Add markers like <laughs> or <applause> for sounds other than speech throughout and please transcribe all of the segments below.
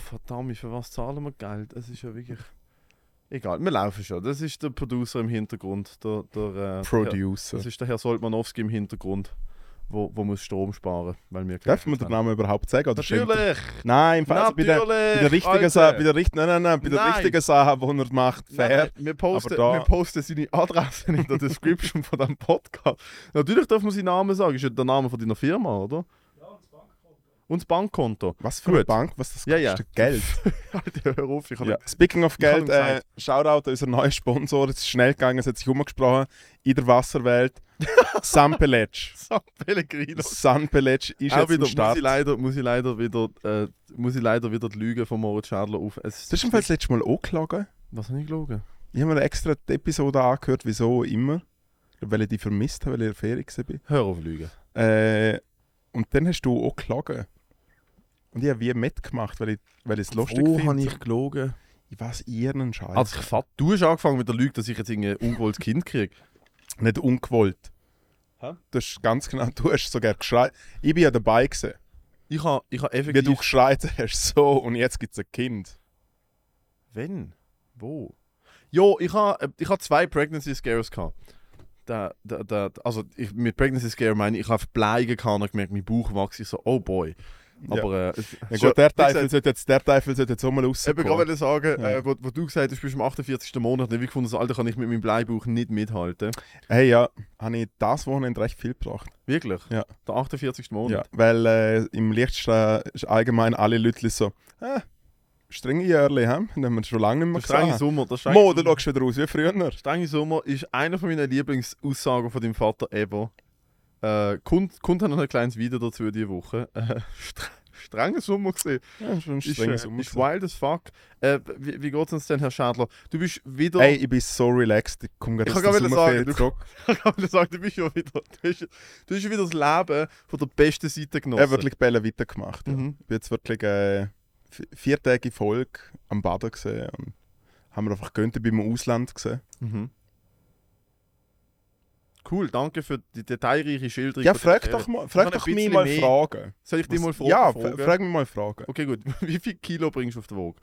verdammt, für was zahlen wir Geld? Es ist ja wirklich. Egal, wir laufen schon. Das ist der Producer im Hintergrund. Der, der, äh, Producer. Das ist der Herr Soltmanowski im Hintergrund, wo, wo muss Strom sparen, weil wir Darf man den Namen überhaupt sagen? Oder stimmt er? Natürlich! Nein, im Fall also bei der, bei der richtigen. Sache, bei der richt- nein, nein, nein, bei der Nein. richtigen Sache, die er macht, fair. Nein, wir, posten, da- wir posten seine Adresse in der <laughs> Description von diesem Podcast. Natürlich darf man seinen Namen sagen. Ist ja der Name von deiner Firma, oder? Und das Bankkonto. Was für eine Gut. Bank, was das Ja, ja. kostet? Geld. <laughs> Alter, hör auf, ich Ja. Speaking of Geld, äh. Shoutout an unseren neuen Sponsor. Es ist schnell gegangen, es hat sich umgesprochen. In der Wasserwelt. <laughs> Sunbeledge. San Pellegrino. Sunbeledge ist Auch jetzt wieder, muss Start. ich, leider, muss, ich leider wieder, äh, muss ich leider wieder die Lüge von Moritz Schadler auf. Es, Du hast im Fall das letzte Mal angeklagen. Was habe ich gelogen? Ich habe mir extra die Episode angehört, wieso immer. Weil ich die vermisst habe, weil ich in der Ferien war. Hör auf Lügen. Äh, und dann hast du auch geklagen. Und ich habe wie mitgemacht, weil ich, weil ich es lustig Oh, finde. habe ich gelogen? Ich weiß ihren Scheiß. Also, ich fand, du hast angefangen mit der Lüge, dass ich jetzt ein ungewolltes Kind kriege. nicht ungewollt. Hä? Du hast ganz genau, du hast sogar geschreit. Ich bin ja dabei gewesen. Ich habe ich ha Wie effektiv. du geschreit hast, so und jetzt gibt es ein Kind. Wenn? Wo? Jo, ich habe ich ha zwei Pregnancy Scares gehabt. Da, da, da, also ich, mit Pregnancy Scare meine ich, ich habe Bleigen gehabt und gemerkt, mein Bauch wächst. Ich so, oh boy. Aber äh, Ja, gut, der wie Teufel sollte jetzt, der Teufel sollte jetzt auch mal Ich rauskommen. wollte gerade sagen, Ja. äh, wo, wo du gesagt hast, du bist im 48. Monat, ich gefunden, so, Alter, kann ich mit meinem Bleibauch nicht mithalten. Hey, ja, habe ich das Wochenende recht viel gebracht. Wirklich? Ja. Der 48. Monat? Ja, weil äh, im Lichtstrahl ist allgemein alle Leute so, ah, strenge Jahre, hä? Den haben wir schon lange nicht mehr strenge gesehen. Sommer. Der strenge Mo, du Sommer. schaust wieder aus wie früher. Strenge Sommer ist einer von meinen Lieblingsaussagen von deinem Vater ever. Äh, kommt, kommt noch ein kleines Video dazu diese Woche. Äh, <laughs> strenger Sommer gesehen. Ja, ein Ist, strenger äh, Sommer ist wild as fuck. Äh, wie wie geht es uns denn, Herr Schadler? Du bist wieder. Hey, ich bin so relaxed, ich komme Ich gerade kann aus der sagen, zurück. <laughs> kann man sagen, du bist ja wieder. Du hast, du hast ja wieder das Leben von der besten Seite Ich genossen. habe wirklich Bälle weitergemacht. Ja. Mhm. Ich bin jetzt wirklich äh, vi- vier Tage Folge am Baden gesehen und haben wir einfach gönnt, ich bin im Ausland gesehen. Mhm. Cool, danke für die detailreiche Schilderung. Ja, frag doch mal, frag doch mich mal mehr- Fragen. Soll ich dich mal fragen? Ja, fragen? frag mich mal Fragen. Okay, gut. <laughs> Wie viel Kilo bringst du auf der Waage?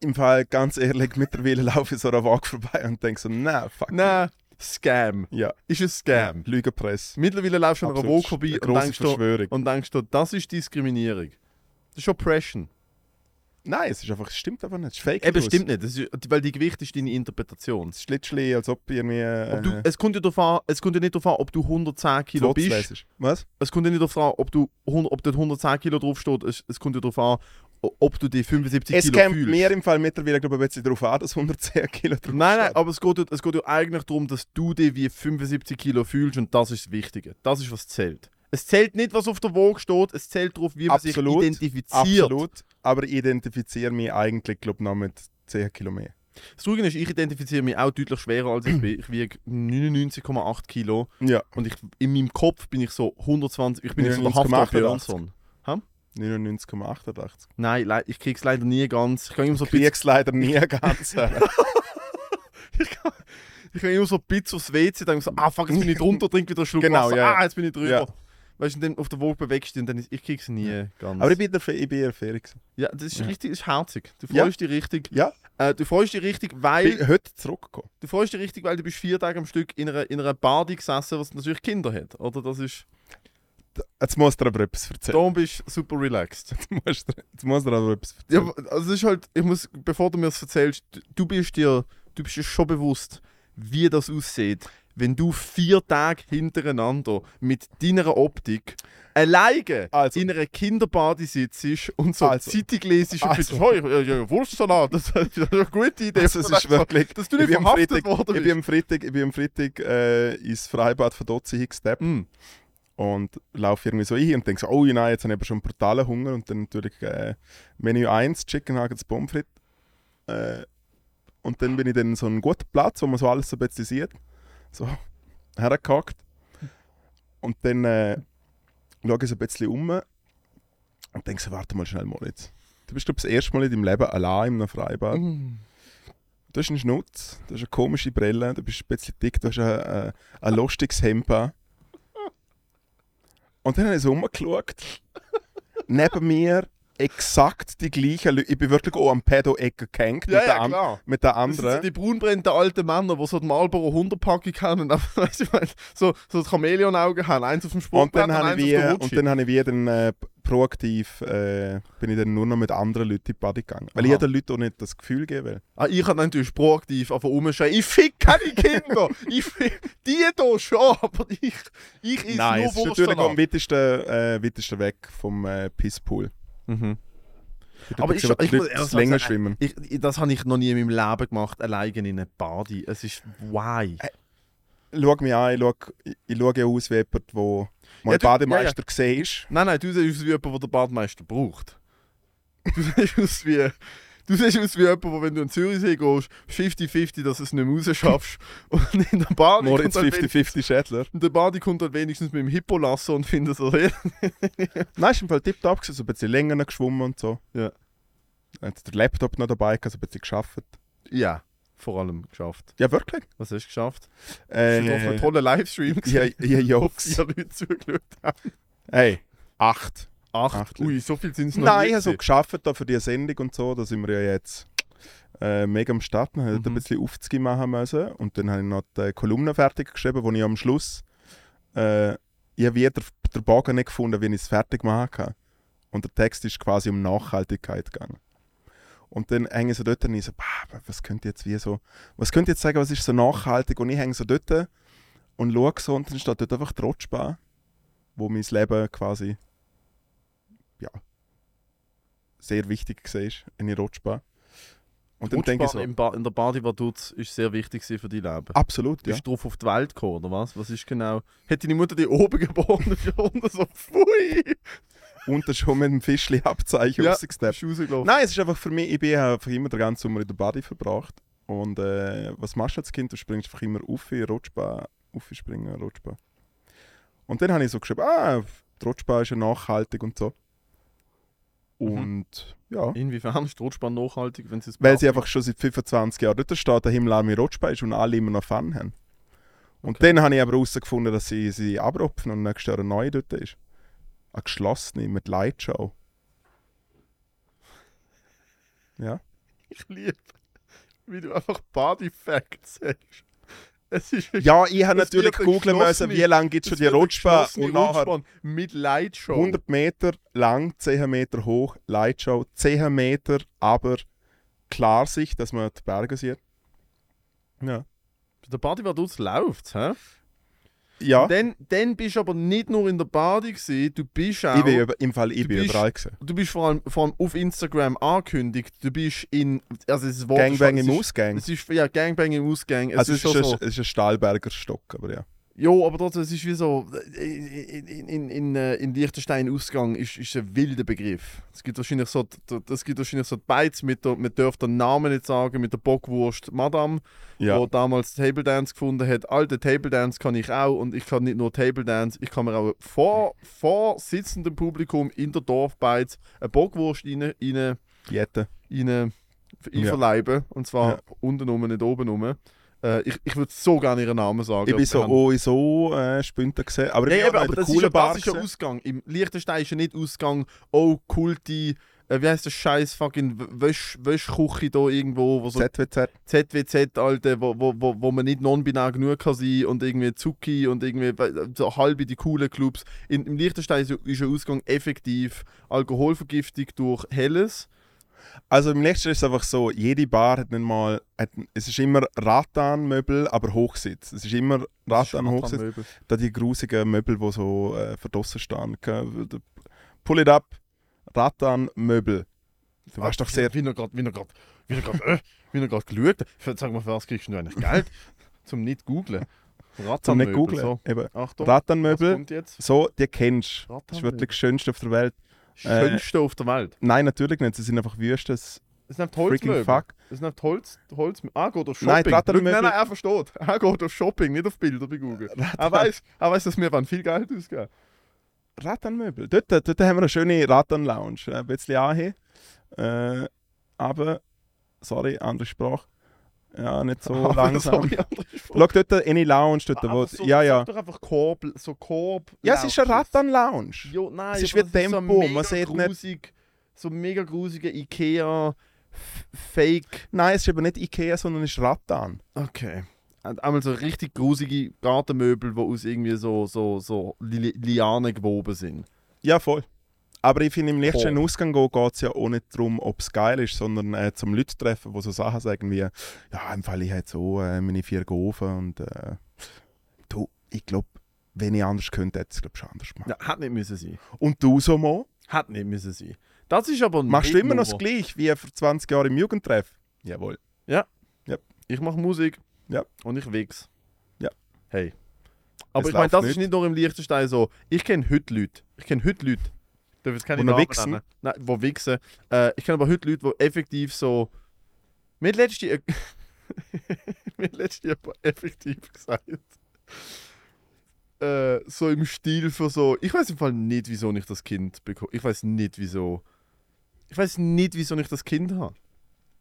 Im Fall, ganz ehrlich, mittlerweile <laughs> laufe ich so einer Waage vorbei und denke so, nein, fuck. Nein, Scam. Ja, Ist ein Scam. Lügenpresse. Mittlerweile laufst du an einer. Waage vorbei und denkst, du, und denkst du, das ist Diskriminierung. Das ist Oppression. Nein, es ist einfach, es stimmt aber nicht. Es ist Fake Eben, stimmt nicht. Das ist, weil die Gewicht ist deine Interpretation. Es ist literally, als ob irgendwie... Äh, Ob du, es, kommt ja darauf an, es kommt ja nicht darauf an, ob du 110 Kilo bist. lesest. Was? Es kommt ja nicht darauf an, ob, du, 100 ob dort 110 Kilo draufsteht. Es, es kommt ja darauf an, ob du die 75 Es Kilo kommt fühlst. mir im Fall mittlerweile, glaube ich, ein bisschen darauf an, dass 110 Kilo drauf Nein, nein, aber es geht, ja- es geht ja eigentlich darum, dass du dich wie 75 Kilo fühlst und das ist das Wichtige. Das ist, was zählt. Es zählt nicht, was auf der Waage steht, es zählt darauf, wie man Absolut, sich identifiziert. Absolut. Aber ich identifiziere mich eigentlich, glaube ich, noch mit 10 Kilo mehr. Das Traurige ist, ich identifiziere mich auch deutlich schwerer als ich bin. Ich wiege 99,8 Kilo Ja. und ich, in meinem Kopf bin ich so 120, ich bin nicht so der 99,88. Haftar Björnsson. 99,88. Nein, ich krieg's leider nie ganz. Ich kann immer so Ich krieg's leider nie <laughs> ganz. <laughs> ich kann, ich kann immer so ein bisschen aufs WC, denke so, ah fuck, jetzt bin ich drunter, trink wieder einen Schluck Genau, Wasser, ja, ja. ah, jetzt bin ich drüber. Ja. Weißt du, auf der Waage bewegst du und dann ist, ich krieg's nie ganz. aber ich bin, der, ich bin gewesen. ja, das ist Ja. richtig, das ist herzig. Du Ja. freust dich richtig. Ja. Äh, du freust dich richtig, Ich weil bin heute zurückgekommen. du freust dich richtig, weil du bist vier Tage am Stück in einer, in einer Bade gesessen, was natürlich Kinder hat. Oder das ist, Jetzt muss dir aber etwas erzählen. da bist du super relaxed. <laughs> Jetzt muss dir, jetzt muss dir aber etwas Ja, erzählen. aber- also es ist halt, ich muss, bevor du mir das erzählst, du- du bist dir, du bist dir schon bewusst, wie das aussieht, wenn du vier Tage hintereinander mit deiner Optik alleine Also- in einer Kinderbade sitzt und so Also- Zeitung lesest und Also- bist, hey, ja, Wurstsalat, <laughs> das ist eine gute Idee. Also, es ist wirklich... dass du Ich nicht verhaftet Freitag, worden ich bist. bin am Freitag, ich bin am Freitag äh, ins Freibad von Dotzi hingesteppt Mm. und laufe irgendwie so ein und denke so, oh nein, jetzt habe ich aber schon brutalen Hunger und dann natürlich äh, Menü 1, Chicken Nuggets, Pommes frites. Äh, und dann bin ich dann in so einen guten Platz, wo man so alles so ein bisschen sieht. So <laughs> hergehackt. Und dann äh, schaue ich so ein bisschen um und denke so, warte mal schnell jetzt. Du bist, glaube ich, das erste Mal in deinem Leben allein in einem Freibad. Mm. Du hast einen Schnutz, du hast eine komische Brille, du bist ein bisschen dick, du hast ein, ein, ein lustiges Hemd an. Und dann habe ich so rumgeschaut. <laughs> Neben mir exakt die gleichen Leute. Ich bin wirklich auch am Pedo-Ecke gehängt mit, der an- klar. mit der Das sind so anderen. die braunbrennenden alten Männer, die so die Marlboro 100 Packung haben und einfach, weißt du, ich so, so Chamäleon-Augen haben. Eins auf dem Und Sprungbrett dann, habe eins auf wie, der und dann habe ich wie dann äh, proaktiv äh, bin ich dann nur noch mit anderen Leuten in die Party gegangen. Weil Aha. ich den Leuten auch nicht das Gefühl geben will. Ah, ich habe natürlich proaktiv einfach rumschreien, ich fick keine Kinder! <laughs> ich fick, die hier schon, aber ich, ich is Nein, nur es ist natürlich am weitesten, äh, weitesten weg vom äh, Pisspool. Mhm. Aber ich- ich muss ehrlich das länger sagen, schwimmen. Ich, ich, das habe ich noch nie in meinem Leben gemacht, alleine in einer Body. Es ist why. Schau mich an, ich schaue, ich, ich schaue ja aus wie jemand, der mal Ja, du- Bademeister gesehen ist. Nein, nein, du siehst aus wie jemand, der der Badmeister braucht. Du <laughs> siehst aus wie. Du siehst aus wie jemand, der, wenn du in Zürichsee gehst, 50-50, dass du es nicht mehr rausschaffst. <laughs> Und in der Badi Moritz kommt, halt 50-50 Schädler. in der Badi kommt halt wenigstens mit dem Hippo lassen und findet so, ja, <laughs> Nein, ist im Fall tipptopp so ein bisschen länger geschwommen und so. Ja. Hat der Laptop noch dabei, gehabt, so ein bisschen geschafft. ja, vor allem geschafft. Ja, wirklich. Was hast du geschafft? Das war doch ein Äh, toller Livestream. ja, gewesen, ja, <laughs> wo Jokes. vier Leute zugeschaut haben. Hey, acht. Acht. Acht. Ui, so viel sind es noch Nein, ich habe so geschafft da für die Sendung und so. Da sind wir ja jetzt äh, mega am Start. Wir haben Mhm. ein bisschen Aufzüge machen müssen. Und dann habe ich noch die Kolumne fertig geschrieben, wo ich am Schluss. Äh, ich habe wieder den Bogen nicht gefunden, wie ich es fertig machen kann. Und der Text ist quasi um Nachhaltigkeit gegangen. Und dann hänge ich so dort und ich so, "Bah, was könnte jetzt wie so, was könnte jetzt sagen, was ist so nachhaltig? Und ich hänge so dort und schaue so und dann steht dort einfach die Rotschbar, wo mein Leben quasi, sehr wichtig war, eine Rotschbar. Und dann denke ich so, Rutschbahn ba in der Badi Vaduz ist sehr wichtig für dein Leben. absolut, ja. Bist du drauf auf die Welt gekommen, oder was? Was ist genau? Hätte deine Mutter die oben geboren <laughs> und unten so, pfui! Und dann schon mit dem Fischli-Abzeichen Ja, rausgesteppt. Nein, es ist einfach für mich, ich bin einfach immer den ganzen Sommer in der Body verbracht. Und äh, was machst du als Kind? Du springst einfach immer auf, Rutschbahn, aufspringen, Rutschbahn. Und dann habe ich so geschrieben, ah, die Rutschbahn ist ja nachhaltig und so. Mhm. Und ja, Inwiefern ist Rutschbahn nachhaltig, wenn sie es weil sie einfach schon seit 25 Jahren dort steht, der Himmelarme Rutschbahn ist und alle immer noch Fun haben. Und Okay. dann habe ich aber herausgefunden, dass sie sie abrupfen und nächstes Jahr eine neue dort ist. Eine geschlossene mit Lightshow. Ja. Ich liebe, wie du einfach Body Facts sagst. <laughs> Ja, ich habe natürlich googeln müssen, wie lange gibt es schon die Rutschbahn. Und nachher mit Lightshow. 100 Meter lang, 10 Meter hoch, Lightshow, 10 Meter, aber Klarsicht, dass man die Berge sieht. Ja. Der Badi Vaduz läuft, hä? Ja, Dann, dann bist du aber nicht nur in der Badi gewesen, du bist auch... ich bin über, im Fall ich bin bist- überall gewesen. Du bist vor allem, vor allem auf Instagram angekündigt. Du bist in. Also es ist Wort- Gangbang im Ausgang. Es ist ja Gangbang im Ausgang. Es Also ist es ist, ein, so. es ist ein Stahlberger Stock, aber ja. Jo, aber trotzdem, es ist wie so. In, in, in, in, äh, in Liechtenstein Ausgang ist, ist ein wilder Begriff. Es gibt wahrscheinlich so, es gibt wahrscheinlich so die Beiz mit der, man darf den Namen nicht sagen, mit der Bockwurst Madame, Ja, wo damals Table Dance gefunden hat. Alte Table Dance kann ich auch und ich kann nicht nur Table Dance, ich kann mir auch vor, vor sitzendem Publikum in der Dorfbeiz eine Bockwurst rein, rein Jette. rein Ja. einverleiben. Und zwar Ja. unten rum, nicht oben rum. Äh, ich ich würde so gerne ihren Namen sagen. Ich bin so, oh, so äh, Spünter gesehen. Aber bin eben, aber das ist, ja, das ist ja. Ausgang. Im Liechtenstein ist ja nicht Ausgang, oh, Kulti, äh, wie heißt das scheiß fucking Wäsch, Wäschküche da irgendwo, wo so ZWZ. ZWZ, Alter, wo, wo, wo, wo man nicht non-binär genug kann sein und irgendwie Zucki und irgendwie so halbe die coolen Clubs. In, Im Liechtenstein ist, ja- Ausgang effektiv Alkoholvergiftung durch Helles. Also im letzten ist es einfach so, jede Bar hat nicht mal, hat, es ist immer Rattan-Möbel, aber Hochsitz. Es ist immer Rattan-Hochsitz. Da die grusigen Möbel, die so äh, verdrossen stehen. Pull it up, Rattan-Möbel. Du weißt doch sehr... Wie er gerade, wie er gerade, wie er gerade, <laughs> äh, wie er gerade geschaut hat. Sag mal, für was kriegst du eigentlich Geld? <laughs> Zum nicht googlen. Rattanmöbel. So. Eben. Achtung, Rattan-Möbel, so, die kennst du. Das ist wirklich das Schönste auf der Welt. Äh, Schönste auf der Welt. Nein, natürlich nicht. Sie sind einfach wüstes Das sind freaking Holzmöbel. fuck. Das sind Holz, Holz. Ah, geht auf Shopping. Nein, nein, nein, er versteht. <laughs> Er geht auf Shopping, nicht auf Bilder bei Google. Er weiß, er weiß, dass wir wann viel Geld ausgeben. Rattanmöbel. Dort, dort haben wir eine schöne Rattan-Lounge. Ein bisschen anheben. Äh, aber, sorry, andere Sprache. Ja, nicht so <laughs> Aber langsam. Schau dort eine Lounge, dort, Aber wo, so, ja, ja. doch einfach Korb, so Korb. Ja, es ist eine. Rattan-Lounge. Jo, nein, Es ist aber wie das so Tempo, man sieht nicht- grusig, so mega grusige Ikea Fake. Nein, es ist eben nicht Ikea, sondern es ist Rattan. Okay. Einmal so richtig grusige Gartenmöbel, die aus irgendwie so, so, so Li Lianen gewoben sind. Ja, voll. Aber ich finde, im letzten Voll. Ausgang geht es ja auch nicht darum, ob es geil ist, sondern äh, zum Leute treffen, die so Sachen sagen wie, ja, im Fall ich habe so äh, meine vier Gofen und äh, du, ich glaube, wenn ich anders könnte, hätte ich es glaub, schon anders gemacht. Ja, hat nicht müssen sein. Und du so mal? Hat nicht müssen sein. Das ist aber Machst du immer noch das Gleiche wie vor 20 Jahren im Jugendtreff? Jawohl. Ich mache Musik Ja. und ich wichs. Ja. Hey. Aber Es ich meine, das nicht. ist nicht nur im Liechtenstein so. Ich kenne heute Leute. Ich kenne heute Leute. Ich darf jetzt keine Wo Namen wichsen? nennen. Nein, die wichsen. Äh, ich kenne aber heute Leute, die effektiv so. Mir hat letzte. <laughs> mir hat effektiv gesagt. Äh, so im Stil für so. Ich weiß im Fall nicht, wieso ich das Kind bekomme. Ich weiß nicht, wieso. Ich weiß nicht, wieso ich das Kind habe.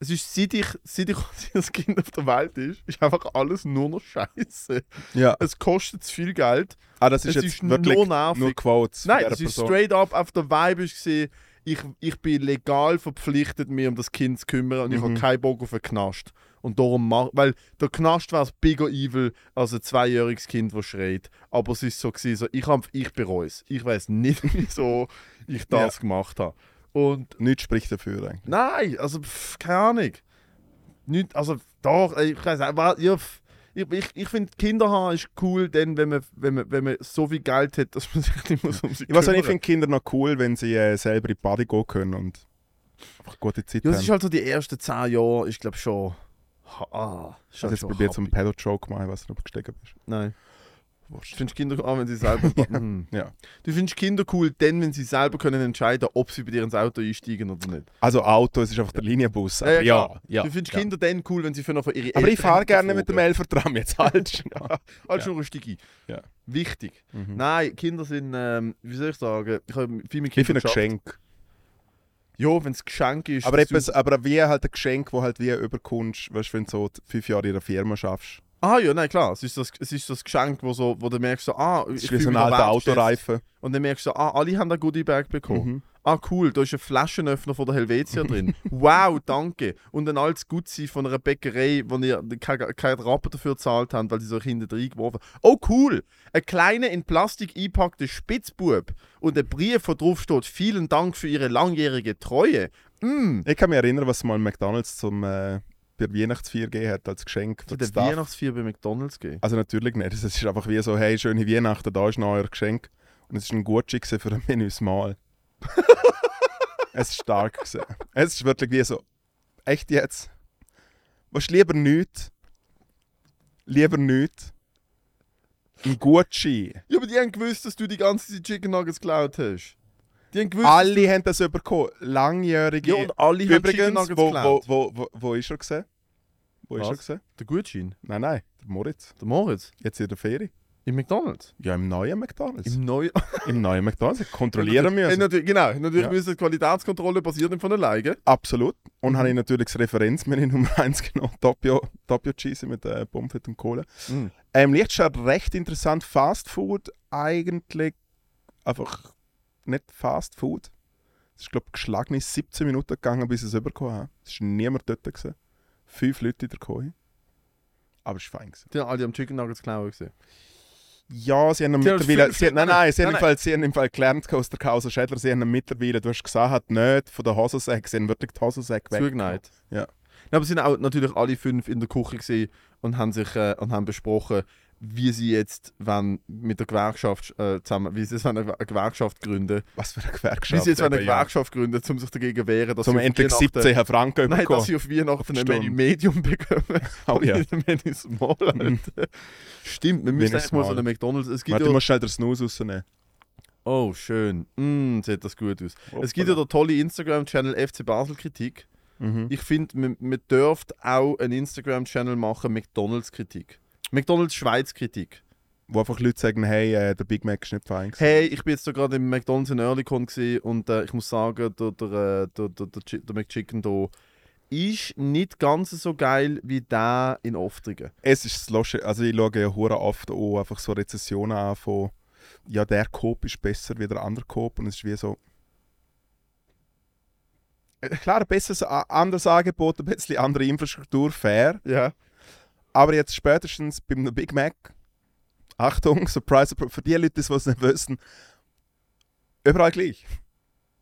Es ist, seit ich, seit ich <laughs> das Kind auf der Welt ist, ist einfach alles nur noch Scheiße. Ja. Es kostet zu viel Geld. Ah, das ist es jetzt ist wirklich nur nervig. nur Quotes. Nein, es ist straight up auf der Vibe ist gesehen. Ich, ich bin legal verpflichtet, mich um das Kind zu kümmern und ich habe Mhm. keinen Bock auf einen Knast. Und darum mach, weil der Knast wäre bigger evil als ein zweijähriges Kind, das schreit. Aber es ist so gewesen, so, ich, hab, ich bereue es. Ich weiß nicht, <laughs> wieso ich das gemacht habe. Und Nichts spricht dafür eigentlich. Nein, also pff, keine Ahnung. Nicht, also doch, ich weiß pff, ich, ich, ich finde Kinder haben ist cool, denn wenn man, wenn, man, wenn man so viel Geld hat, dass man <laughs> sich nicht muss um sie Ich weiß nicht, ich kümmern. finde Kinder noch cool, wenn sie äh, selber in die Party gehen können und einfach gute Zeit Ja, haben. ist halt so die ersten zehn Jahre, ich glaube schon. Ah, ist Ich habe jetzt schon probiert, so einen. Pedo-Joke machen, was du noch gestiegen bist. Nein. Wurscht. Du findest Kinder an, wenn sie selber. <laughs> Hm. Ja. Du findest Kinder cool, denn wenn sie selber können entscheiden, ob sie bei dir ins Auto einsteigen oder nicht. Also Auto, es ist einfach der Linienbus. Ja, ja, Ja, du findest. Kinder dann cool, wenn sie für noch von ihre Aber ich Eltern fahre gerne mit dem Elfertram jetzt <laughs> halt. Als Ja. Juristiki. Ja. Wichtig. Mhm. Nein, Kinder sind, ähm, wie soll ich sagen, ich habe viel mit Wie Kindern für ein geschafft. Geschenk. Ja, wenn es Geschenk ist. Aber, etwas, aber wie halt ein Geschenk, wo halt wie überkommst, weißt, wenn du so fünf Jahre in einer Firma schaffst. Ah ja, nein, klar. Es ist das, es ist das Geschenk, wo, so, wo du merkst, so, ah, ist ich wie fühl so ein alter. Autoreifen. Und dann merkst du, so, ah, alle haben ein Goodie Bag bekommen. Mhm. Ah, cool, da ist ein Flaschenöffner von der Helvetia drin. <laughs> Wow, danke. Und ein altes Gutzi von einer Bäckerei, wo ihr keinen kein Rappen dafür gezahlt habt, weil sie so hinten reingeworfen haben. Oh, cool. Ein kleiner in Plastik eingepackter Spitzbub und ein Brief, wo drauf steht, vielen Dank für Ihre langjährige Treue. Mm. Ich kann mich erinnern, was mal McDonalds zum äh, bei Weihnachtsfeier gegeben hat als Geschenk für die Staff. Weihnachtsfeier bei McDonalds gehen. Also natürlich nicht. Es ist einfach wie so, hey, schöne Weihnachten, da ist noch euer Geschenk. Und es ist ein Gutschein für ein Menüs Mal. <laughs> es ist stark gewesen. Es ist wirklich wie so, echt jetzt? Was lieber nichts? Lieber nichts? Ein Gutschein. Ja, aber die haben gewusst, dass du die ganze Zeit Chicken Nuggets geklaut hast. Die haben gewusst, Alle haben das bekommen. Langjährige. ja, und alle haben Übrigens, Nuggets wo, wo, wo, wo, wo ist er gesehen? Wo ist Was? er gesehen? Der Gutschein, Nein, nein, der Moritz. der Moritz, Jetzt in der Ferie. im McDonalds. Ja, im neuen McDonalds. Im neuen... <laughs> Im neuen McDonalds. <laughs> Kontrollieren müssen. natürlich, genau, natürlich Ja. müssen die Qualitätskontrolle basiert nicht von alleine. Absolut. Und Mhm. habe ich natürlich das Referenzmenü Nummer 1 genommen. Doppio Cheese mit äh, Pommes und Cola. Mhm. Ähm, Lichtschad recht interessant. Fast Food eigentlich einfach nicht Fast Food. Es ist, glaube ich, geschlagene 17 Minuten gegangen, bis ich es übergekommen habe. Es war niemand dort. Gewesen. Fünf Leute in der Küche. Aber es war fein. Gewesen. Die haben alle am Chicken Nuggets klauen gesehen. Ja, sie haben ihn mittlerweile. Sie, nein, nein, sie haben, nein, im Fall, sie haben im Fall gelernt aus der Kauser Schädler. Sie haben ihn mittlerweile, du hast gesagt, nicht von der Hosensäcke. Sie haben wirklich die Hosensäcke weg. Zugeneigt. Ja. Ja, aber sie sind auch natürlich alle fünf in der Küche gesehen und haben sich äh, und haben besprochen, wie sie jetzt wenn mit der Gewerkschaft äh, zusammen, wie sie jetzt eine Gewerkschaft gründen, Was für eine wie Gewerkschaft. sie jetzt eine ja. Gewerkschaft gründen, um sich dagegen wehren, dass Zum sie auf endlich Weihnachten- 17 Franken Nein, dass bekommen. sie auf Weihnachten ein Stunde. Menü Medium bekommen. <laughs> Oh ja. Ein Menü Small, Alter. Stimmt, wir müssen Menü echt mal so eine McDonalds. Es gibt Warte, ja, du musst schnell den Snooze rausnehmen. oh, schön. Mm, sieht das gut aus. Es gibt ja den tolle Instagram-Channel FC Basel Kritik. Mhm. Ich finde, man, man dürfte auch einen Instagram-Channel machen, McDonalds Kritik. McDonalds Schweiz Kritik. Wo einfach Leute sagen, hey, äh, der Big Mac ist nicht fein. gewesen. Hey, ich bin jetzt gerade im McDonalds in Earlycon und äh, ich muss sagen, der, der, äh, der, der, der, Chi- der McChicken da ist nicht ganz so geil wie der in Oftrigen. Es ist das Lusche. Also ich schaue ja hure oft auch einfach so Rezessionen an von ja, der Coop ist besser wie der andere Coop und es ist wie so klar, ein besseres, anderes Angebot, ein bisschen andere Infrastruktur, fair. Ja. Aber jetzt spätestens beim Big Mac, Achtung, Surprise, für die Leute, die es nicht wissen, überall gleich.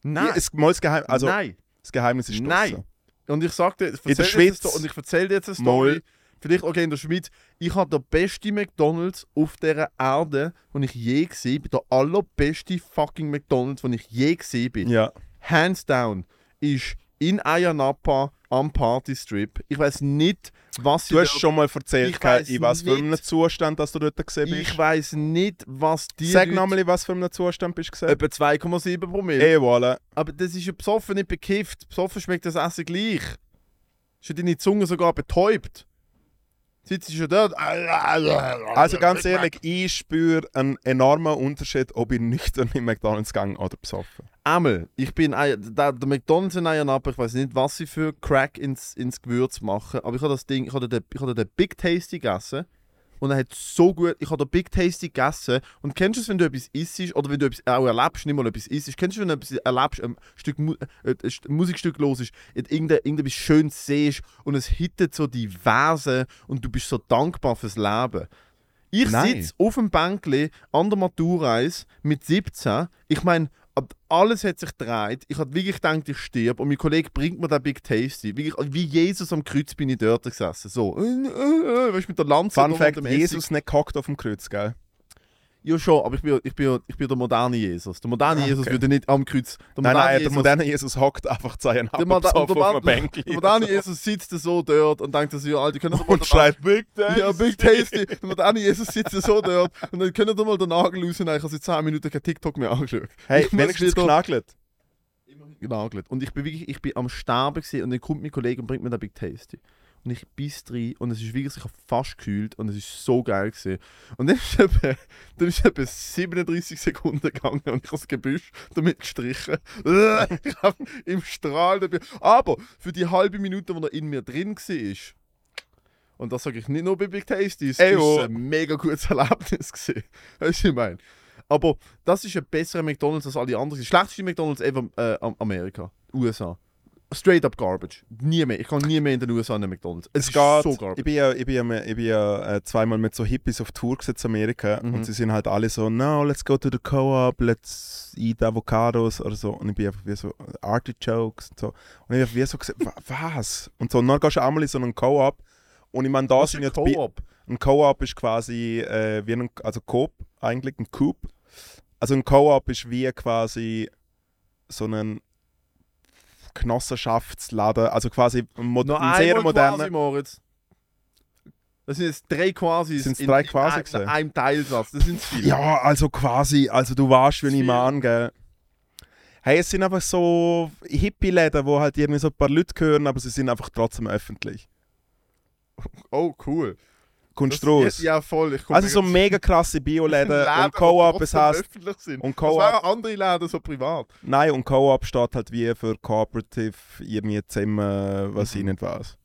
Nein. Ja, es, mal das, Geheim, also, Nein. das Geheimnis ist Nein. draussen. Und ich sagte, ich In der dir jetzt Schweiz. und ich erzähle dir jetzt eine Story. Mal. Vielleicht, okay, in der Schweiz. Ich habe den besten McDonalds auf dieser Erde, den ich je gesehen bin. Der allerbeste fucking McDonalds, den ich je gesehen bin. Ja. Hands down. Ist in Ayanapa am Partystrip. Ich weiß nicht, was Du hast schon mal erzählt, Ich weiss in was für einem Zustand dass du dort gesehen bist. Ich weiß nicht, was die Sag nochmal, in was für einem Zustand bist du gesehen? Etwa 2,7 Promille. Eh, voilà. Aber das ist ja besoffen, nicht bekifft. Besoffen schmeckt das Essen gleich. Ist ja deine Zunge sogar betäubt. Sitzt schon dort. Also ganz ehrlich, ich spüre einen enormen Unterschied, ob ich nüchtern in McDonalds gehe oder besoffen. Einmal, ich bin ein, der, der McDonalds in Ayanapa, ich weiß nicht, was sie für Crack ins, ins Gewürz machen, aber ich habe das Ding, ich habe den, ich habe den Big Tasty gegessen und er hat so gut, ich habe den Big Tasty gegessen und kennst du es, wenn du etwas isst oder wenn du etwas auch erlebst, nicht mal etwas isst, kennst du, wenn du etwas erlebst, ein Stück äh, ein St- Musikstück los ist, irgendetwas Schönes siehst und es hittet so die Vase und du bist so dankbar fürs Leben. Ich sitze auf dem Bänkli an der Maturreise mit 17. Ich meine, alles hat sich gedreht. Ich habe wirklich gedacht, ich sterbe. Und mein Kollege bringt mir den Big Tasty. Wirklich, wie Jesus am Kreuz bin ich dort gesessen. So, weißt du, mit der Lanze. Fun Fact. Jesus nicht gehockt auf dem Kreuz, gell? Ja, schon, aber ich bin, ich bin, ich bin der moderne Jesus. Der moderne Ah, Jesus okay. würde nicht am Kreuz. Der Nein, moderne nein, der Jesus, moderne Jesus hockt einfach seinen der, Moder- Abend der, auf der, der moderne Jesus sitzt so dort und denkt sich, ja, Alter, können und schreit Big Tasty. Ja, Big Tasty. Der moderne Jesus sitzt so dort und dann können wir mal den Nagel rausnehmen. Ich habe seit 10 Minuten kein TikTok mehr angeschaut. Hey, Ich wenigstens genagelt. genagelt. Und ich bin wirklich, ich bin am Sterben und dann kommt mein Kollege und bringt mir den Big Tasty. Und ich biss rein und es ist wirklich, ich habe fast gekühlt und es ist so geil gewesen. Und dann ist etwa, <laughs> dann ist etwa 37 Sekunden gegangen und ich habe das Gebüsch damit gestrichen. <laughs> ich habe im Strahl dabei. Aber für die halbe Minute, wo er in mir drin war, und das sage ich nicht nur bei Big Tasty, es Ey, ist oh. ein mega gutes <laughs> Erlebnis gewesen. Weißt du, ich meine? Aber das ist ein besserer McDonalds als alle anderen. Das schlechteste McDonalds ever äh, Am- Amerika, USA. Straight up garbage. Nie mehr. Ich kann nie mehr in den USA den McDonalds. Es, Es ist geht. so ich garbage. bin ja, ich bin ja, ich bin ja äh, zweimal mit so Hippies auf Tour gesetzt in Amerika Mhm. und sie sind halt alle so, no, let's go to the co-op, let's eat avocados oder so. Und ich bin einfach wie so Artichokes und so. Und ich habe wie so gesagt, "Wa- was? Und so, und dann gehst du einmal in so einen Co-op und ich meine, da sind ja Co-op? Ein Co-op ist quasi äh, wie ein, also Coop eigentlich, ein Coop. Also ein Co-op ist wie quasi so ein Genossenschaftsladen, also quasi ein, mo Noch ein sehr moderner. quasi, Moritz. Das sind jetzt drei quasi. Sind's in- drei in quasi ein- gewesen? in einem Teilsatz. Das sind viele. Ja, also quasi, also du weißt, wie ich Viel. meine, gell. Hey, es sind einfach so Hippie-Läden, wo halt irgendwie so ein paar Leute gehören, aber sie sind einfach trotzdem öffentlich. Oh, cool. Kommst Das- du raus? Ja, ja, voll. Ich Also so mega krasse Bioläden <laughs> Läden, und Co-op, es heißt, öffentlich sind. und Das Co-op, wären andere Läden so privat. nein, und Co-op steht halt wie für Cooperative, irgendwie zusammen, was Mhm. ich nicht weiß.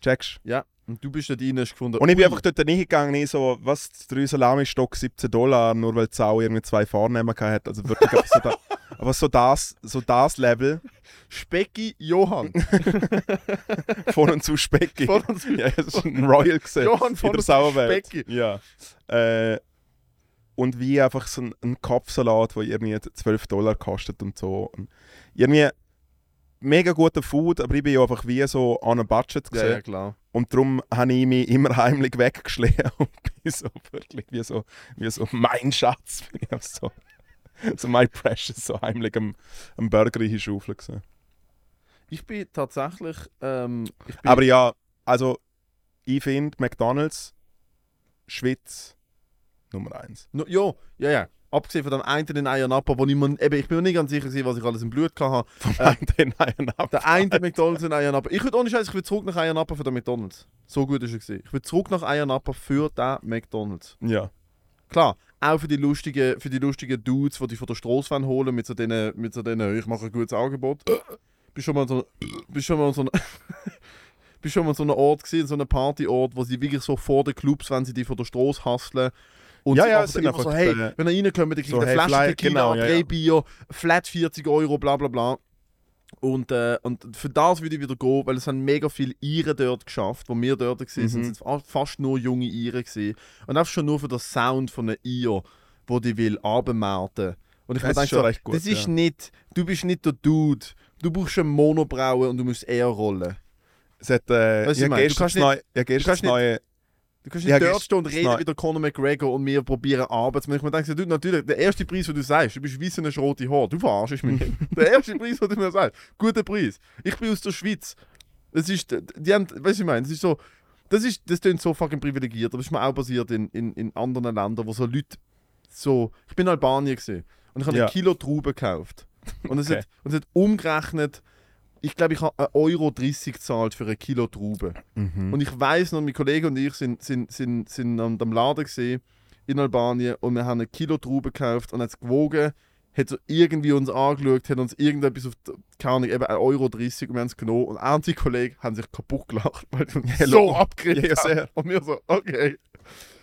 Checkst? Ja. Und du bist dort rein, hast gefunden. Und ich bin ui, einfach dort hingegangen, ich so, was, drei Salami-Stock 17 Dollar, nur weil die Sau irgendwie zwei Vornamen hat. Also wirklich einfach so da, <laughs> aber so das, so das Level Specki Johann. <laughs> von und zu Specki. Von uns ja, das ist ein Royal gesehen. Johann in von der uns Sauerwelt. Specki. Ja. Äh, und wie einfach so ein, ein Kopfsalat, der irgendwie 12 Dollar kostet und so. Und irgendwie mega guter Food, aber ich bin ja einfach wie so an einem Budget Ja, gesehen. ja, klar. Und darum habe ich mich immer heimlich weggeschlichen <laughs> und bin so wirklich wie so, wie so mein Schatz. Bin ich auch so, <laughs> so my precious, so heimlich am, am Burger einschaufeln gewesen. Ich bin tatsächlich. Ähm, ich bin, Aber ja, also ich finde McDonalds, Schweiz, Nummer eins. No, ja, ja, ja. Abgesehen von dem einen in Ayanapa, wo ich mir, eben, ich bin mir nicht ganz sicher, was ich alles im Blut hatte. Vom Äh, einen einen ab. Der eine McDonalds in Ayanapa. Ich würde ohne Scheiß, ich würde zurück nach Ayanapa für den McDonalds. So gut ist er gewesen. Ich würde zurück nach Ayanapa für den McDonalds. Ja. Klar, auch für die lustigen, für die lustigen Dudes, die dich von der Straße holen mit so denen, mit so denen, ich mache ein gutes Angebot. Bist schon mal so, bist schon mal so, <laughs> bist schon mal so einem Ort gesehen, so einem Partyort, wo sie wirklich so vor den Clubs, wenn sie die von der Straße hustlen. Und Ja, ja, es sind immer so, einfach, hey, äh, wenn ihr reinkommt, dann kriegt so, ihr eine Flasche Tequila, genau, ja, drei ja. Bier, flat 40 Euro, bla bla bla. Und, äh, und für das würde ich wieder gehen, weil es haben mega viele Iren dort geschafft, wo wir dort waren, Mhm. sind fa- fast nur junge Iren gewesen. Und einfach schon nur für den Sound von einem Ir, wo die will abmelden. Und ich Das mir ist denke schon so, recht gut, das ist ja. nicht, du bist nicht der Dude. Du brauchst eine Monobraue und du musst eher rollen. Es hat, äh, Weißt du, du gestern kannst kannst das neue Du kannst Ja, nicht dort gehst- stehen und reden nein. wie der Conor McGregor und wir probieren Arbeit zu machen. Ich mir denke, du, natürlich, der erste Preis, den du sagst, du bist wie so eine rote Haar. Du verarschst mich. <laughs> Der erste Preis, den du mir sagst, guter Preis. Ich bin aus der Schweiz. Das ist, die haben, weißt du, ich meine, das ist so, das ist, das klingt so fucking privilegiert, aber das ist mir auch passiert in, in, in anderen Ländern, wo so Leute so, ich bin in Albanien gesehen und ich habe Ja. ein Kilo Trauben gekauft. Und es, Okay. hat, und es hat umgerechnet, ich glaube, ich habe 1,30 Euro gezahlt für ein Kilo Trauben. Mhm. Und ich weiß noch, mein Kollege und ich sind, sind, sind, sind am, am Laden gesehen in Albanien und wir haben ein Kilo Trauben gekauft und hat es gewogen, hat so irgendwie uns angeschaut, hat uns irgendetwas auf, die- keine Ahnung, eben 1,30 Euro und wir haben es genommen und er und Kollege haben sich kaputt gelacht, weil Ja, so abgeregt Ja, haben. Und wir so, okay.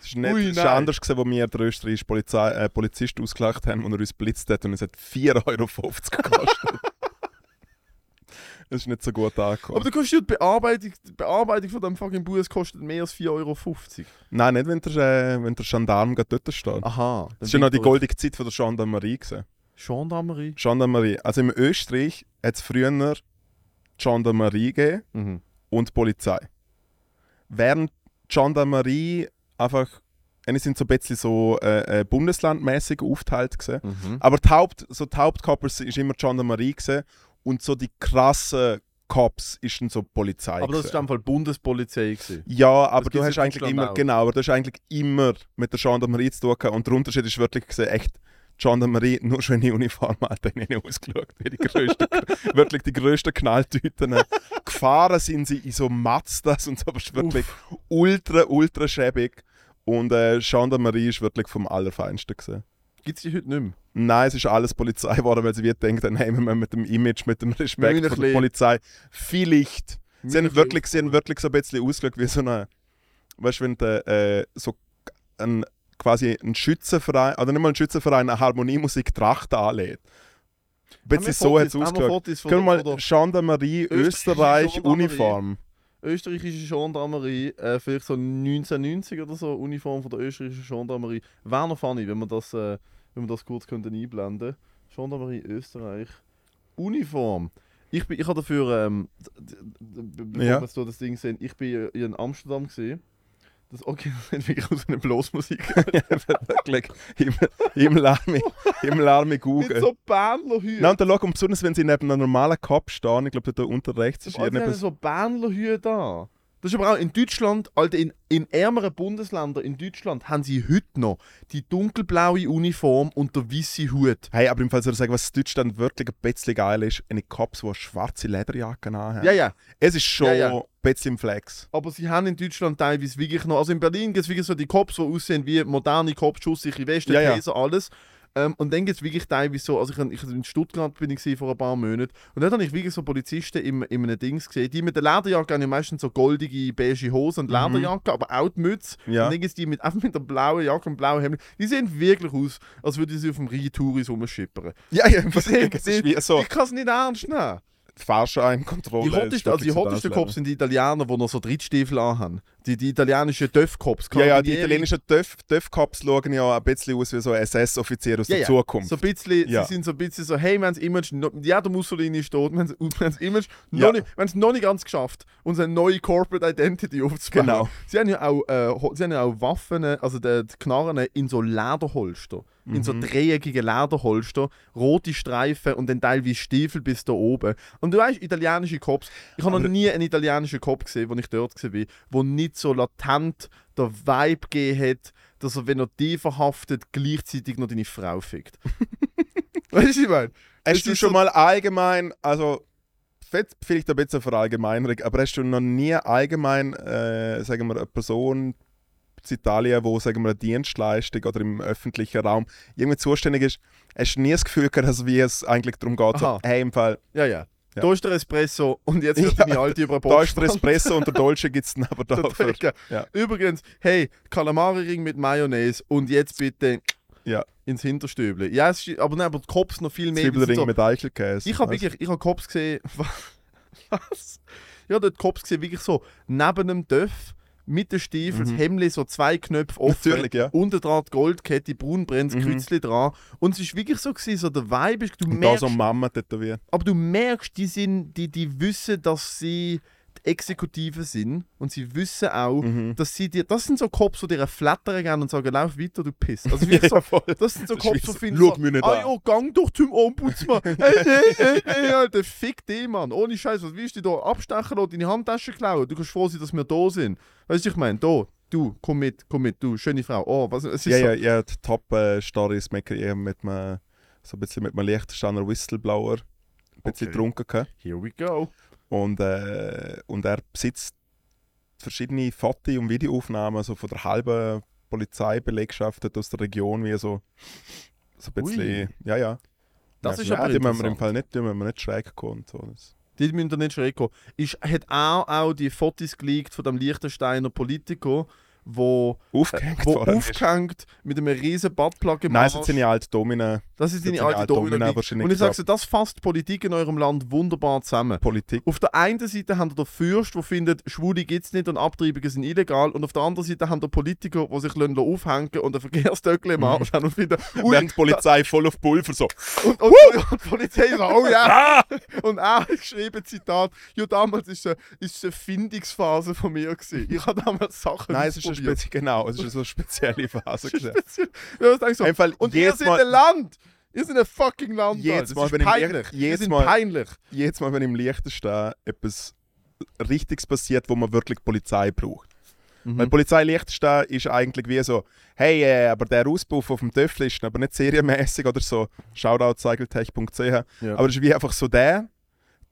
Es ist, nicht, Ui, anders gewesen, wo wir den österreichischen Polizei, äh, Polizist ausgelacht haben und er uns blitzt hat und es hat 4,50 Euro gekostet. <laughs> das ist nicht so gut angekommen. Aber du kannst ja die Bearbeitung, die Bearbeitung von dem fucking Bus kostet mehr als 4,50 Euro. Nein, nicht, wenn der, äh, wenn der Gendarm gerade dort steht. Aha. Das ist ja noch die goldige Zeit von der Gendarmerie. Gewesen. Gendarmerie. Gendarmerie. Also im Österreich hat es früher die Gendarmerie gegeben Mhm. und die Polizei. Während die Gendarmerie einfach, eine sind so ein bisschen so äh, äh, bundeslandmäßig aufgeteilt gewesen. Mhm. Aber die, Haupt, so die ist immer die Gendarmerie gewesen und so die krassen Cops ist dann so Polizei. Aber das gewesen. war Fall Bundespolizei. Gewesen. Ja, aber Das du hast eigentlich immer, auch. genau, aber du hast eigentlich immer mit der Gendarmerie zu tun gehabt. und der Unterschied ist wirklich gesehen, echt, die Gendarmerie nur schon in Uniform hat ihnen ausgeschaut, wie die größten, <laughs> wirklich die größten Knalltüten. Gefahren sind sie in so Mazdas und so, aber es ist wirklich ultra, ultra schäbig. Und äh, Gendarmerie ist wirklich vom Allerfeinsten gesehen. Gibt es die heute nicht mehr? Nein, es ist alles Polizei geworden, weil sie wird denken, hey, wir müssen mit dem Image, mit dem Respekt ein von der Polizei vielleicht Sie haben, wirklich, sie haben wirklich so ein bisschen ausgeschaut wie so eine, weißt du, wenn der, äh, so ein, quasi ein Schützenverein, oder nicht mal ein Schützenverein, eine Harmoniemusik Tracht anlädt. Ein bisschen so hat es ausgeschaut. Können wir mal Gendarmerie Österreich Gendarmerie. Uniform. österreichische Gendarmerie, äh, vielleicht so 1990 oder so, Uniform von der österreichischen Gendarmerie. Wäre noch funny, wenn wir das, äh, wenn wir das kurz könnten einblenden Gendarmerie Österreich. Uniform. Ich, bin, ich habe dafür, ähm, bevor Ja. wir das Ding sehen, ich bin in Amsterdam gesehen. Das, okay, das ist wirklich aus einer Blasmusik. <laughs> wirklich. Im, im Larmi, im Larmi Mit Google. so Bändlerhüten. Nein, und dann schau, und besonders wenn sie neben einem normalen Kopf stehen, ich glaube, da unten rechts ist irgendetwas. so Bändlerhüte da. Das ist aber auch in Deutschland, Alter, in, in ärmeren Bundesländern in Deutschland haben sie heute noch die dunkelblaue Uniform und der weiße Hut. Hey, aber im Fall soll ich sagen, was in Deutschland wirklich ein bisschen geil ist, eine Cops, die eine schwarze Lederjacke anhaben. Ja, ja. Es ist schon Ja, ja. ein bisschen Flex. Aber sie haben in Deutschland teilweise wirklich noch. Also in Berlin gibt es wirklich so die Cops, die aussehen wie moderne Cops, schusssichere Westen, Ja, ja. Taser, alles. Ähm, und dann gibt es wirklich teilweise so, also ich, ich in Stuttgart bin ich vor ein paar Monaten und dort habe ich wirklich so Polizisten im, in einem Dings gesehen, die mit der Lederjacke haben ja meistens so goldige, beige Hosen und Mhm. Lederjacke, aber auch die Mütze. Ja. Und dann gibt es die mit, einfach <laughs> mit der blauen Jacke und blauen Hemd. Die sehen wirklich aus, als würden sie auf dem Rhein-Touris rumschippern. Ja, ja, <laughs> ist wie so Ich kann es nicht ernst nehmen. Fahrscheinkontrolle. Die hottesten, also die das Cops sind die Italiener, die noch so Drittstiefel anhaben. Die, die italienischen Döff-Cops. Ja, ja, die italienischen Döff-Cops schauen ja ein bisschen aus wie so SS-Offizier aus Ja, der ja. Zukunft. So ein bisschen, Ja. Sie sind so ein bisschen so, hey, wir haben das Image, noch, ja, der Mussolini ist tot, wir haben das Image Ja. noch nicht, wir haben es noch nicht ganz geschafft, unsere neue Corporate Identity aufzubauen. Genau. Sie haben ja auch, äh, sie haben ja auch Waffen, also die Knarren in so Lederholster. In Mhm. so dreieckigen Lederholster, rote Streifen und dann teilweise Stiefel bis da oben. Und du weißt, italienische Cops, ich habe noch nie einen italienischen Cop gesehen, wo ich dort war, der nicht so latent der Vibe gegeben hat, dass er, wenn er dich verhaftet, gleichzeitig noch deine Frau fickt. <laughs> weißt du, was ich meine? Es Hast du ist schon so- mal allgemein, also vielleicht ein bisschen Verallgemeinerung, aber hast du noch nie allgemein, äh, sagen wir, eine Person in Italien, wo sagen wir, eine Dienstleistung oder im öffentlichen Raum irgendwie zuständig ist, hast du nie das Gefühl gehabt, dass wie es eigentlich darum geht, so, hey, im Fall, Ja, ja. Ja. Da ist der Espresso und jetzt wird <laughs> Ja, deine Alte über da ist der Espresso und der Dolce <laughs> gibt es dann aber da für, drücken. Ja. Übrigens, hey, Kalamari-Ring mit Mayonnaise und jetzt bitte. Ja. ins Hinterstübli. Ja, es ist, aber nein, aber die Cops noch viel mehr. Zwiebelring so- mit Eichelkäse. Ich habe wirklich, ich habe Cops gesehen. <laughs> Was? Ja, dort Cops gesehen, wirklich so neben dem Döff mit den Stiefeln, das Mhm. Hemdli so zwei Knöpfe offen. Natürlich, ja. Unten dran die Goldkette, braunbrennendes Mhm. Kreuzli dran. Und es ist wirklich so gewesen, so der Vibe ist, du Und da merkst, so Mama tätowiert. aber du merkst, die sind, die, die wissen, dass sie Exekutive sind und sie wissen auch, Mhm. dass sie dir, das sind so Cops, die dir flattern gehen und sagen, lauf weiter, du Piss. Also wirklich <laughs> so, das sind so Das ist Cops, wie die finden «Schau so, mich nicht ah an.» ja, gang doch zum Ombudsmann. <laughs> hey, hey, hey, hey, Alter, fick dich, Mann. Ohne Scheiß, was willst du da abstechen oder deine Handtasche klauen? Du kannst froh sein, dass wir da sind. Weißt du, ich meine, da, du, komm mit, komm mit, du, schöne Frau. Oh, was, es ist Ja, so, ja, ja, die ich eben mit einem, so ein bisschen mit einem Liechtensteiner Whistleblower. Ein bisschen Okay. getrunken here we go. Und, äh, und er besitzt verschiedene Foto- und Videoaufnahmen so von der halben Polizeibelegschaft aus der Region, wie so, so ein bisschen. Ui. Ja, ja. Das ja, ist ja, aber die müssen wir im. Fall nicht, die müssen wir nicht schräg kommen. So. Das, Die müssen da nicht schräg kommen. Ist, hat auch, auch die Fotos geleakt von dem Liechtensteiner Politiker, wo, aufgehängt wo aufgehängt mit einem riesen Buttplug im Nein, das sind ja alte Domina Das ist deine alte alte Domino. Domina Und ich sage dir, das fasst Politik in eurem Land wunderbar zusammen. Politik. Auf der einen Seite haben wir den Fürst, der findet, Schwule gibt es nicht und Abtreibungen sind illegal. Und auf der anderen Seite haben wir Politiker, die sich lassen aufhängen und ein <laughs> Verkehrsdöckchen im Arsch haben und finden, ui, die Polizei voll auf Pulver so. und, und, und die Polizei so, oh ja. <laughs> Und <laughs> auch geschrieben, Zitat, ja damals ist es ist eine Findungsphase von mir gewesen. Ich habe damals Sachen Nein, es ist ausprobiert. Spezi genau, es ist so <laughs> spezielle Phase. Speziell. Denke so, Einfach und ihr seid ein Land! Ihr seid ein fucking Land! Jedes. Mal, wenn ich im peinlich. Ihr jedes Mal- peinlich. Jedes Mal, wenn im Liechtenstein etwas Richtiges passiert, wo man wirklich Polizei braucht. Mhm. Weil die Polizei Liechtenstein ist eigentlich wie so, hey, äh, aber der Auspuff auf dem Töffel ist aber nicht serienmäßig oder so. Shoutout cycletech.ch. Ja. Aber es ist wie einfach so der.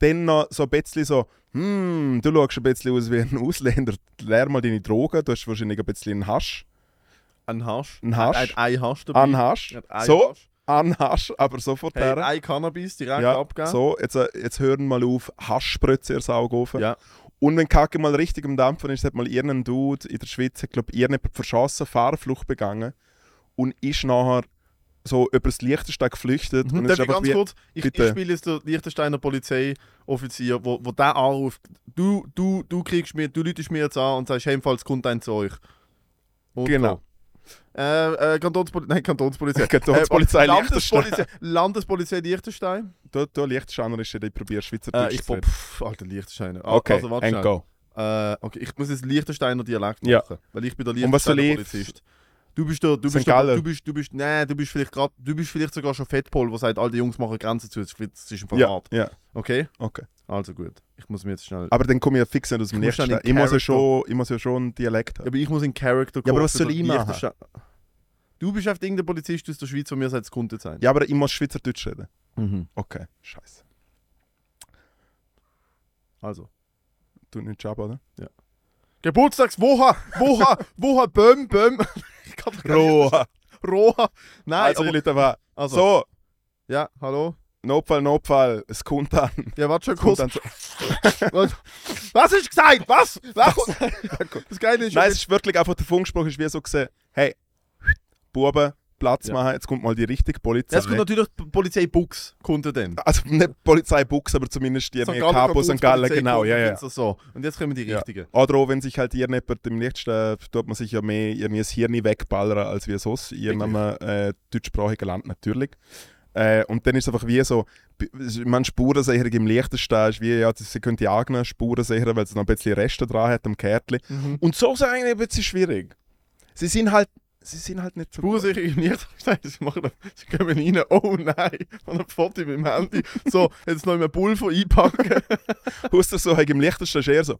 Dann noch so ein bisschen so, hm, du schaust ein bisschen aus wie ein Ausländer. Lehr mal deine Drogen. Du hast wahrscheinlich ein bisschen einen Hasch. Ein Hasch. Ein Hasch. Ein Hasch dabei. An Hasch. Ein So, Hasch. an Hasch, aber sofort Hey, her. ein Cannabis direkt Ja, abgeben. so, jetzt, äh, jetzt hören mal auf, Haschspritze ihr Saugofen. Ja. Und wenn Kacke mal richtig am Dampfen ist, hat mal irgendein Dude in der Schweiz, ich glaube, irgendjemand verschossen, Fahrerflucht begangen und ist nachher so über das Liechtenstein geflüchtet. Mhm, und darf ich ganz wie, kurz? Ich, ich spiele jetzt den Liechtensteiner Polizeioffizier, wo, wo der anruft. Du, du, du kriegst mir, du läutest mir jetzt an und sagst, hey, falls kommt ein zu euch. Und Genau. Äh, äh, Kantonspolizei, nein, Kantonspolizei. <laughs> Kantonspolizei äh, Landespolizei. Landespolizei Liechtenstein. Du, du Liechtensteiner ist ja, ich probiere Schweizerdeutsch Äh, ich zu pff, alter Liechtensteiner. Ah, Okay, also, warte and go. Äh, okay, ich muss jetzt Liechtensteiner Dialekt Ja. machen, weil ich bin der Liechtensteiner Polizist. Du bist der, du St. bist der, du bist, du bist, nee, du bist vielleicht gerade, du bist vielleicht sogar schon Fettpol, der sagt, all die Jungs machen Grenzen zu, das ist das ist ein Ja, Verrat. ja, Okay? okay. Also gut. Ich muss mir jetzt schnell. Aber dann komme ich ja fix nicht aus dem in Ich muss, ja schon, ich muss ja schon einen Dialekt haben. aber ich muss in Character Ja, aber kommen was soll ich machen? Du bist einfach irgendein Polizist aus der Schweiz, der mir sagt, es könnte sein. Ja, aber ich muss Schweizerdeutsch reden. Mhm. Okay, scheiße. Also. Du nicht Job, oder? Geburtstags, woha, woha, woha, böm, böm. Roha. Roha. Nein, Also, aber, Leute war. also, So, ja, hallo. Notfall, Notfall, es kommt an. Ja, warte schon kurz. an. <laughs> Was? Ist gesagt? Was? Was? Das Geile ist, Nein, es ist wirklich einfach der Funkspruch ist wie so gesehen, hey, Buben, Platz Ja. machen, jetzt kommt mal die richtige Polizei. es kommt natürlich die Polizei Bux, kommt er dann. also nicht Polizei Bux, aber zumindest die Capo St. Gallen, Kantonspolizei genau, ja, ja. jetzt So. Und jetzt kommen die Ja. richtigen. Oder auch, wenn sich halt irgendjemand im Lichtsten tut man sich ja mehr irgendwie das Hirn wegballern, als wie sonst in einem äh, deutschsprachigen Land natürlich. Äh, und dann ist es einfach wie so, man Spurensicherung im Liechtenstein ist wie, ja, sie können die eigenen Spuren sichern, weil sie noch ein bisschen Reste dran hat am Kärtchen. Mhm. Und so ist es eigentlich ein bisschen schwierig. Sie sind halt, sie sind halt nicht so im Liechtenstein, sie, machen, sie kommen rein, oh nein, von einem Foto mit dem Handy. So, jetzt noch in einen Pulver einpacken. <laughs> Aus der so halt im Liechtenstein ist eher so,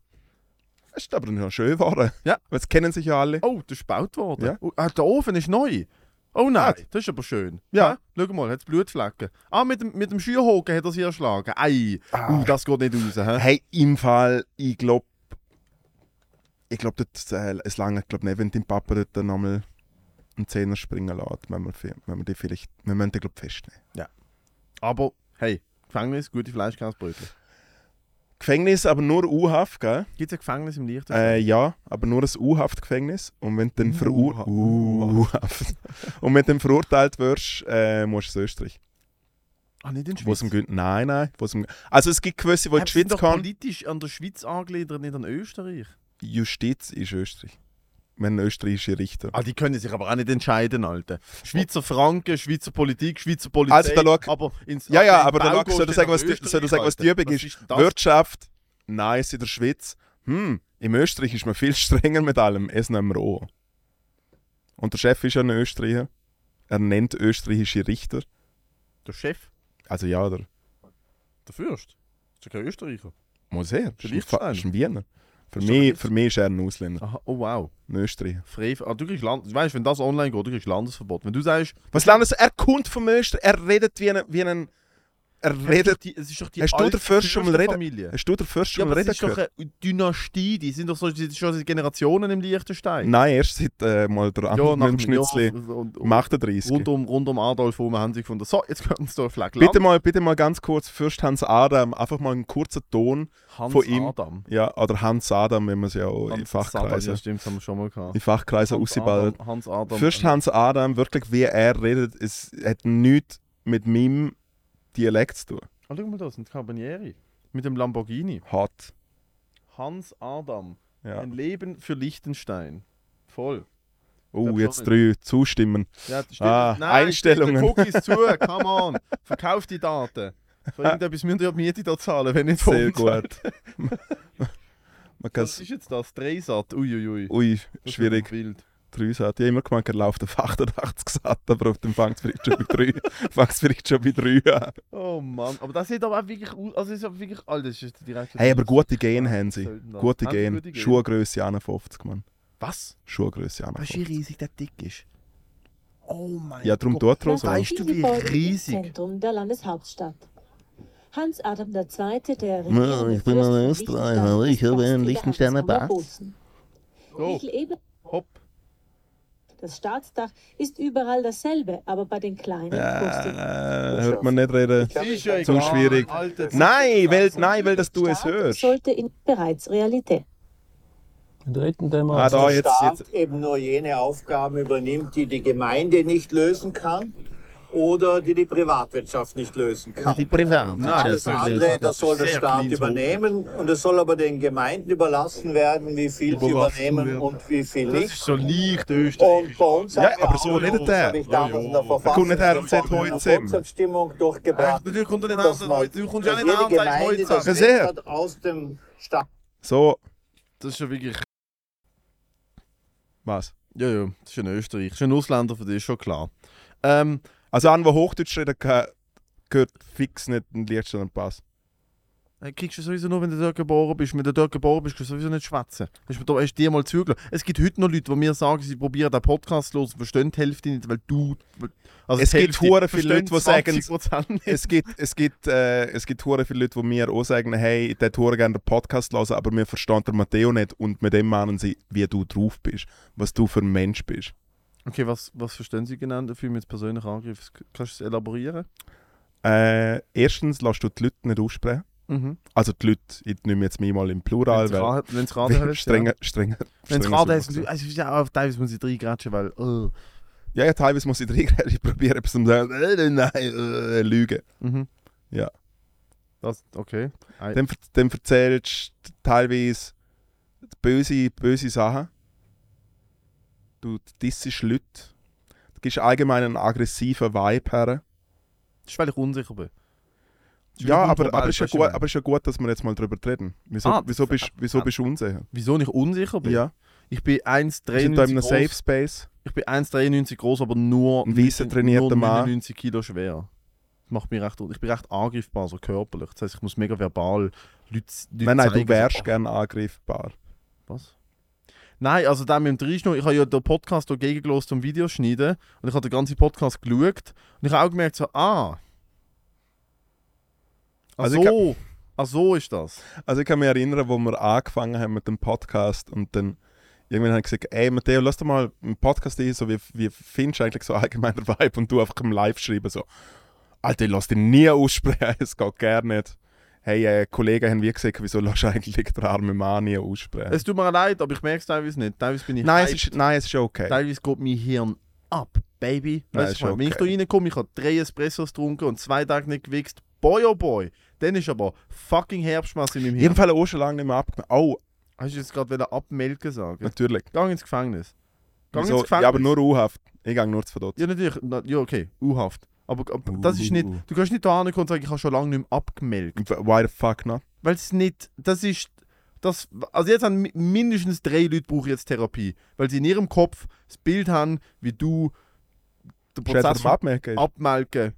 das ist aber noch schön geworden. Ja. Es kennen sich ja alle. Oh, das ist gebaut worden. Ja. Oh, ah, der Ofen ist neu. Oh nein, Ah. das ist aber schön. Ja. Hä? Schau mal, hat es Blutflecken. Ah, mit dem, mit dem Schürhaken hat er sie erschlagen. Ei, Ah. uh, das geht nicht raus. Hä? Hey, im Fall, ich glaube, ich glaube, äh, es lange, glaub nicht, wenn dein Papa dort nochmal einen Zehner springen lässt, wenn wir, fi- wenn wir die vielleicht, wir müssen den, glaube ich, festnehmen. Aber, hey, Gefängnis, gute Fleischkäsebrötchen. Gefängnis, aber nur U-Haft, gell? Gibt es ein Gefängnis im Liechtenstein? Äh, ja, aber nur ein U-Haft-Gefängnis. Und wenn du dann verur. <laughs> Und wenn du dann verurteilt wirst, äh, musst du in Österreich. ah, nicht in der Schweiz. im Nein, nein. Im also es gibt gewisse, die in die Schweiz kann. politisch an der Schweiz angegliedert, nicht an Österreich. Justiz ist Österreich. Haben österreichische Richter. Ah, die können sich aber auch nicht entscheiden, Alter. Schweizer Franken, Schweizer Politik, Schweizer Polizei. Also, da schau- aber ins, Ja, ja, in aber dann soll du sagen, was die, soll sagen, was die. Übung ist. das? Wirtschaft, nice in der Schweiz. Hm, im Österreich ist man viel <laughs> strenger mit allem. Es nehmen wir auch. Und der Chef ist ja ein Österreicher. Er nennt österreichische Richter. Der Chef, Also ja, der der Fürst. Ist ja kein Österreicher. muss er. Ist Fa- Liechtenstein. ist ein Wiener. Für mich, für mich ist er ein Ausländer. Aha, oh wow. Ein Österreicher. Ah, du kriegst Land, weißt, wenn das online geht, du kriegst Landesverbot. Wenn du sagst, Was Landes, er kommt vom Österreich. Er redet wie ein, wie ein er redet. die, es ist doch die Hast du alte den Fürst schon mal reden- Fürstenfamilie. Hast du den Fürst Ja, schon mal aber reden das ist doch gehört? eine Dynastie, die sind doch so, die schon seit Generationen im Liechtenstein. Nein, erst seit äh, mal der ja, nach dem und, um und, 38. rund, um, rund um Adolf herum haben sie gefunden, so, jetzt können sie da Fleck Bitte mal, bitte mal ganz kurz, Fürst Hans Adam, einfach mal einen kurzen Ton. Hans von ihm. Adam. Ja, oder Hans Adam, wenn man es ja auch in Hans Adam, Fachkreisen, ja stimmt, haben wir schon mal gehabt. in Fachkreisen ausgeballt. Adam, Hans Adam. Fürst Hans Adam, wirklich wie er redet, es hat nichts mit meinem Dialekt zu tun. Ah, schau mal das, ein Carbonieri. Mit dem Lamborghini. Hat. Hans Adam. Ja. Ein Leben für Liechtenstein. Voll. Oh, jetzt drei Zustimmen. Ja. Ah, Nein, Einstellungen. Cookies zu, <laughs> come on. Verkauf die Daten. Für <laughs> irgendetwas müsst ihr die Miete da zahlen, wenn nicht Sehr gut. <laughs> Man Was ist jetzt das? Dreisat? Uiuiui. Ui, Das wird schwierig. Wild. Drei Sat. Ich habe immer gemeint, er läuft auf 88 Sat, aber auf dem fängt es vielleicht schon bei 3. fängt es vielleicht schon bei 3 an. Oh Mann, aber das sieht aber auch wirklich aus. Also, ist aber wirklich. Alter, das ist direkt. Hey, aber gute Gene haben sie. Gute Gene. Schuhgröße 51, Mann. Was? Schuhgröße Weißt du, 51. wie riesig der dick ist? Oh mein Ja, darum Gott. tut er so. Weißt du, wie riesig? Zentrum der Landeshauptstadt. Hans Adam II., der Ja, ich bin ein Österreicher, ich habe einen ist Pass. So, hopp. Das Staatsdach ist überall dasselbe, aber bei den kleinen postet Äh, hört man nicht reden. Zu egal, schwierig. Nein, weil, nein, weil das du es hörst. sollte in bereits Realität. Dritten Thema. Ah, da, der jetzt, Staat jetzt. eben nur jene Aufgaben übernimmt, die die Gemeinde nicht lösen kann oder die die Privatwirtschaft nicht lösen kann. Die Privat. Alles andere, das soll der Staat übernehmen und es soll aber den Gemeinden überlassen werden, wie viel sie übernehmen werden. und wie viel Das nicht. ist so leicht Und österreichisch. bei uns Ja, aber so redet er. das ich damals in der kommt nicht her und sagt, heute eine Volksabstimmung durchgebracht. Natürlich kommt er nicht an, du kommst ja nicht an und Gemeinde heute das hat, aus dem Staat So, Das ist ja wirklich. was? Ja, ja, das ist ein Österreich. Das ist ein Ausländer für dich, ist schon klar. Ähm, Also an, der Hochdeutsch reden kann, gehört fix nicht ein Lichtsteiner Pass. äh, kriegst du sowieso nur, wenn du dort geboren bist. Wenn du dort geboren bist, kannst du sowieso nicht schwätzen. Hast du hast dir mal zugelassen. Es gibt heute noch Leute, die mir sagen, sie probieren den Podcast los und verstehen die Hälfte nicht, weil du. Also Es gibt hure viele Leute, die sagen, 20% nicht. Es gibt, es gibt, äh, es gibt hure viele Leute, die mir auch sagen, hey, der hure gerne den Podcast hören, aber wir verstehen den Matteo nicht und mit dem meinen sie, wie du drauf bist, was du für ein Mensch bist. Okay, was, was verstehen Sie genau dafür mit persönlichen Angriff? Kannst du es elaborieren? Äh, erstens lässt du die Leute nicht aussprechen. Mhm. Also die Leute, ich nehme jetzt mich mal im Plural, weil Wenn es gerade heißt. strenger, strenger, Wenn es gerade heißt, also ja teilweise muss ich reingrätschen, weil. Oh. Ja, ja, teilweise muss ich reingehen, ich probiere etwas zu sagen, äh, nein, äh, lügen. Mhm. Ja. Das, okay. Dann, dann erzählst du teilweise böse, böse Sachen. Du dissest Leute. Du gibst allgemein einen aggressiven Vibe her. Das ist, weil ich unsicher bin. Ja, aber, aber, ist ja du, gut, aber ist ja gut, dass wir jetzt mal darüber reden. Wieso, Ah, wieso, bist, wieso bist du unsicher? Wieso ich unsicher bin? Ja. Ich bin Wir sind da in 1,93 einem groß. Safe Space. Ich bin 1,93 groß, aber nur Ein weisser, trainierter Mann. 99 Kilo schwer. Das macht mich recht, ich bin recht angreifbar, so körperlich. Das heißt, ich muss mega verbal Leute, Leute Nein, nein, du zeigen, wärst so, gerne angreifbar. Was? Nein, also da mit dem Dreischnur, ich habe ja den Podcast hier gegengelost zum Videoschneiden und ich habe den ganzen Podcast geschaut und ich habe auch gemerkt, so, ah. Ach Also so, ach so ist das. Also ich kann mich erinnern, wo wir angefangen haben mit dem Podcast und dann irgendwann habe ich gesagt, ey Matteo, lass doch mal einen Podcast ein, so wie, wie findest du eigentlich so allgemeiner <laughs> Vibe und du einfach im Live schreiben so, Alter, ich lass dich nie aussprechen, <laughs> es geht gar nicht. Hey, äh, Kollegen haben wie gesagt, wieso lässt du eigentlich den armen Mann nie aussprechen? Es tut mir leid, aber ich merke es teilweise nicht. Teilweise bin ich nein, es ist, nein, es ist okay. Teilweise geht mein Hirn ab, Baby. Nein, Weißt du, was? Wenn ich da okay. reinkomme, ich habe drei Espressos getrunken und zwei Tage nicht gewichst. Boy oh boy. Dann ist aber fucking Herbstmasse in meinem Hirn. Jedenfalls auch schon lange nicht mehr abgenommen. Oh, Hast du jetzt gerade wieder abmelken sagen? natürlich. Gang ins Gefängnis. Gang ins Gefängnis. Ja, aber nur U-Haft. Ich gehe nur zu verdotzt. Ja, natürlich. Na, ja, okay. U-Haft. Aber, aber das ist nicht. Du kannst nicht da hinkommen und sagen, ich habe schon lange nicht mehr abgemelkt. Why the fuck not? Weil es nicht. Das ist. Das, also jetzt haben mi- mindestens drei Leute brauchen jetzt Therapie. Weil sie in ihrem Kopf das Bild haben, wie du den Prozess ist. abmelken.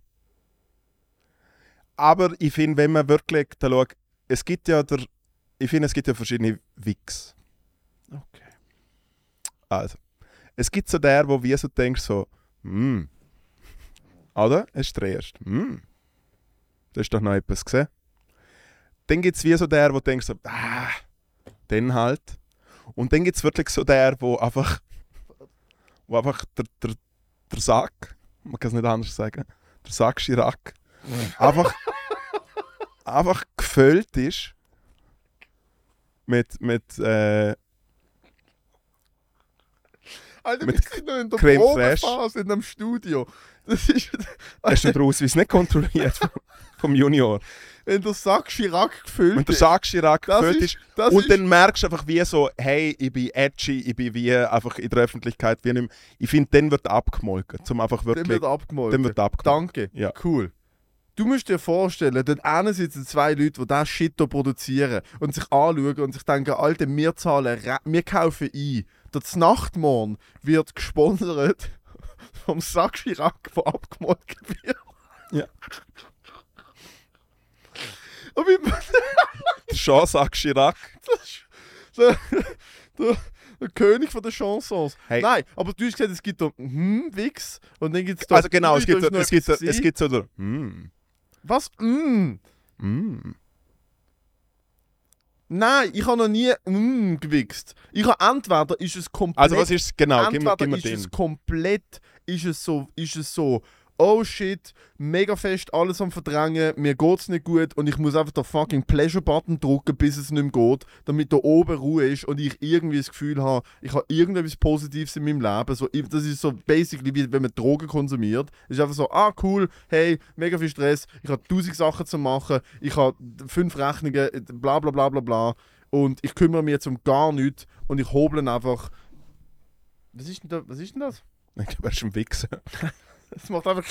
Aber ich finde, wenn man wirklich da schaut, es gibt ja der, ich finde, es gibt ja verschiedene Wix. Okay. Also, es gibt so der, wo wie so denkst so, hm, oder? Es ist der erste. Hm, da ist doch noch etwas gesehen. Dann gibt es wie so der, wo denkst so, ah, den halt. Und dann gibt es wirklich so der, wo einfach, wo einfach der, der, der Sack, man kann es nicht anders sagen, der Sack Chirac, einfach, einfach gefüllt ist mit, mit äh, Alter, Mit wir sind noch in der Creme. Probephase in dem Studio. Das ist. Hast du den Ausweis nicht kontrolliert vom, vom Junior? Wenn der Sack Chirac gefüllt Wenn der. Sack Chirac Das gefüllt ist- ist, und ist- dann merkst du einfach wie so, hey, ich bin edgy, ich bin wie einfach in der Öffentlichkeit wie nicht mehr. Ich finde, dann wird abgemolken, zum einfach Dann wirklich... wird abgemalt. Dann wird abgemolken. Danke. Ja. Cool. Du musst dir vorstellen, dort hinten sitzen zwei Leute, die diesen Shit hier produzieren und sich anschauen und sich denken, Alter, wir zahlen, wir kaufen ein. Der Nachtmorn wird gesponsert vom Sack Chirac, der abgemolken wird. Ja. Und wie, Der Jean-Sack Chirac. der, der, der König von den Chansons. Hey. Nein, aber du hast gesagt, es gibt da hm, Wix und dann gibt es da. Also genau, es da gibt, noch es gibt, es so der... Mm, Was? Mm. mm. Nein, ich habe noch nie mm, gewichst. Ich habe entweder ist es komplett. Also was ist Genau, gib mir, entweder gib mir ist den. es komplett, ist es so, ist es so, oh shit, mega fest alles am verdrängen, mir geht's nicht gut und ich muss einfach den fucking Pleasure-Button drücken, bis es nicht mehr geht, damit da oben Ruhe ist und ich irgendwie das Gefühl habe, ich habe irgendetwas Positives in meinem Leben. So, das ist so basically wie wenn man Drogen konsumiert. Es ist einfach so, ah cool, hey, mega viel Stress, ich habe tausend Sachen zu machen, ich habe fünf Rechnungen, bla bla bla bla bla und ich kümmere mich jetzt um gar nichts und ich hobeln einfach. Was ist denn, da, was ist denn das? <laughs> Ich glaube, er ist ein Wichser. <laughs> <laughs> Es macht einfach.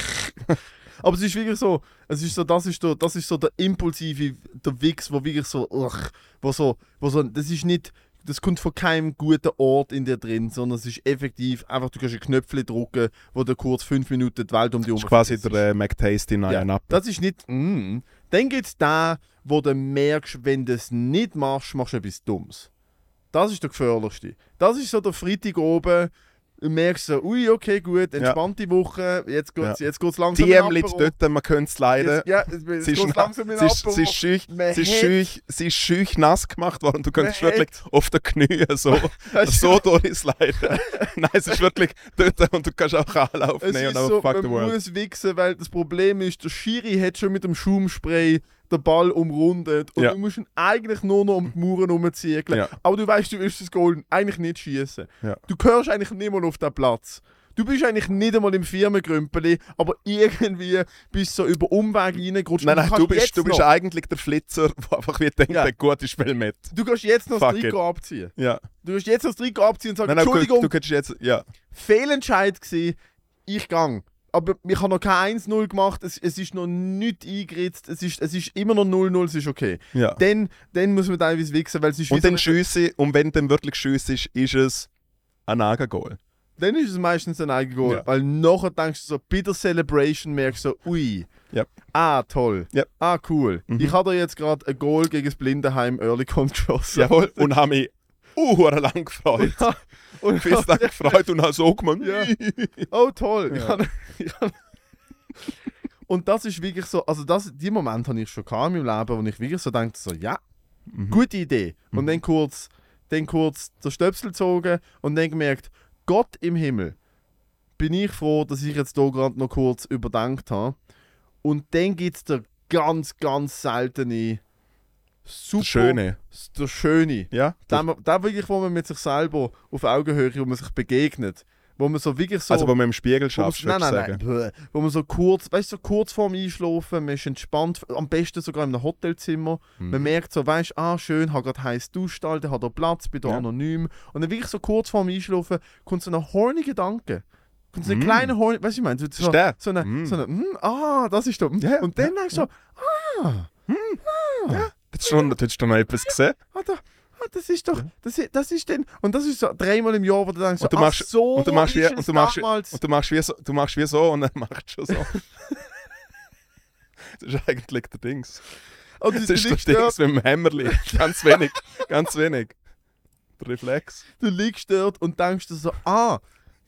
<laughs> Aber es ist wirklich so, es ist so, das ist, der, das ist so der impulsive, der Wix, wo wirklich so, ugh, wo so, wo so, das ist nicht, das kommt von keinem guten Ort in dir drin, sondern es ist effektiv einfach, du kannst ein Knöpfchen drücken, wo du kurz fünf Minuten die Welt um die Das ist quasi der äh, McTasty in ja, Iron Apple. Das ist nicht, mm. Dann gibt es den, wo du merkst, wenn du es nicht machst, machst du etwas Dummes. Das ist der gefährlichste. Das ist so der Freitag oben, du merkst so, ui, okay, gut, entspannte Woche, jetzt geht es Ja. jetzt langsam Die Apero. dort, man könnte es leiden. Jetzt, ja, jetzt, Sie ist, langsam in sie, ist, sie, ist schüch, sie, ist schüch, sie ist schüch nass gemacht worden. Du könntest wirklich auf den Knien so, <laughs> so durchleiden. <laughs> Nein, es ist wirklich dort und du kannst auch Anlauf nehmen ist und so, einfach fuck man the world. muss wichsen, weil das Problem ist, der Schiri hat schon mit dem Schaumspray den Ball umrundet und Ja. du musst ihn eigentlich nur noch um die Mauern herumziehen. Ja. Aber du weißt, du willst das Goal eigentlich nicht schießen. Ja. Du gehörst eigentlich nicht mal auf den Platz. Du bist eigentlich nicht einmal im Firmengrümpeli, aber <laughs> irgendwie bist du so über Umwege reingerutscht. Nein, nein, kannst du bist, du bist noch, eigentlich der Flitzer, <laughs> der einfach wie denkt, Ja. der gute Spiel mit. Du kannst jetzt noch das Fuck it. Trikot abziehen. Ja. Du kannst jetzt noch das Trikot abziehen und sagen, Nein, nein, du, Entschuldigung, du könntest jetzt, ja. Fehlentscheid gewesen, ich gang. Aber ich habe noch kein 1-0 gemacht, es, es ist noch nicht eingeritzt, es ist, es ist immer noch 0-0, es ist okay. ja. Dann, dann muss man teilweise wichsen, weil es ist Und dann so, schiesse, und wenn dann wirklich schiesse ist, ist es ein Nagelgoal. dann ist es meistens ein Eigengoal. Ja. Weil nachher denkst du so, bei der Celebration merkst du so, ui, Ja. ah toll, Ja. ah cool. Mhm. Ich habe da jetzt gerade ein Goal gegen das Blindenheim Early Con geschossen. Jawohl. Und habe mich lang gefreut. Und Bis dann gefreut und habe so gemacht. Ja. Oh toll. Ich Ja. ich hab, und das ist wirklich so, also das, die Moment habe ich schon gehabt in meinem Leben, wo ich wirklich so denke, so ja, Mhm. gute Idee. Und dann kurz, dann kurz der Stöpsel gezogen und dann gemerkt, Gott im Himmel, bin ich froh, dass ich jetzt hier gerade noch kurz überdenkt habe. Und dann gibt es der ganz, ganz seltene super. Das Schöne. Der Schöne. Ja? Der, der wirklich, wo man mit sich selber auf Augenhöhe, wo man sich begegnet. Wo man so wirklich so. also, wo man im Spiegel schafft, nein, nein, sagen. nein. Wo man so kurz, weißt du, so kurz vorm Einschlafen, man ist entspannt, am besten sogar in einem Hotelzimmer. Mhm. Man merkt so, weißt du, ah, schön, hat gerade heiß duscht, Alter, hat Platz, bin da Ja. anonym. Und dann wirklich so kurz vorm Einschlafen kommt so ein horny Gedanke. Kommt so ein Mm. kleiner horny, weißt du, ich meine, so, der? so eine, Mm. so eine, mm, ah, das ist da. mm. Ja, ja, und dann ja, denkst du so, ah, Hättest du schon, hättest du noch etwas gesehen? ah, da, ah, das ist doch, das ist, das ist dann, und das ist so dreimal im Jahr, wo du denkst, so, Und du ach machst- so und du machst wie- und es du machst- damals. Und du machst wie so, du machst wie so und <laughs> dann machst du schon so. das ist eigentlich der Dings. Und Das du, ist der liegst dort, Dings mit dem Hämmerli. Ganz wenig. Ganz wenig. Der Reflex. du liegst dort und denkst dir so, ah,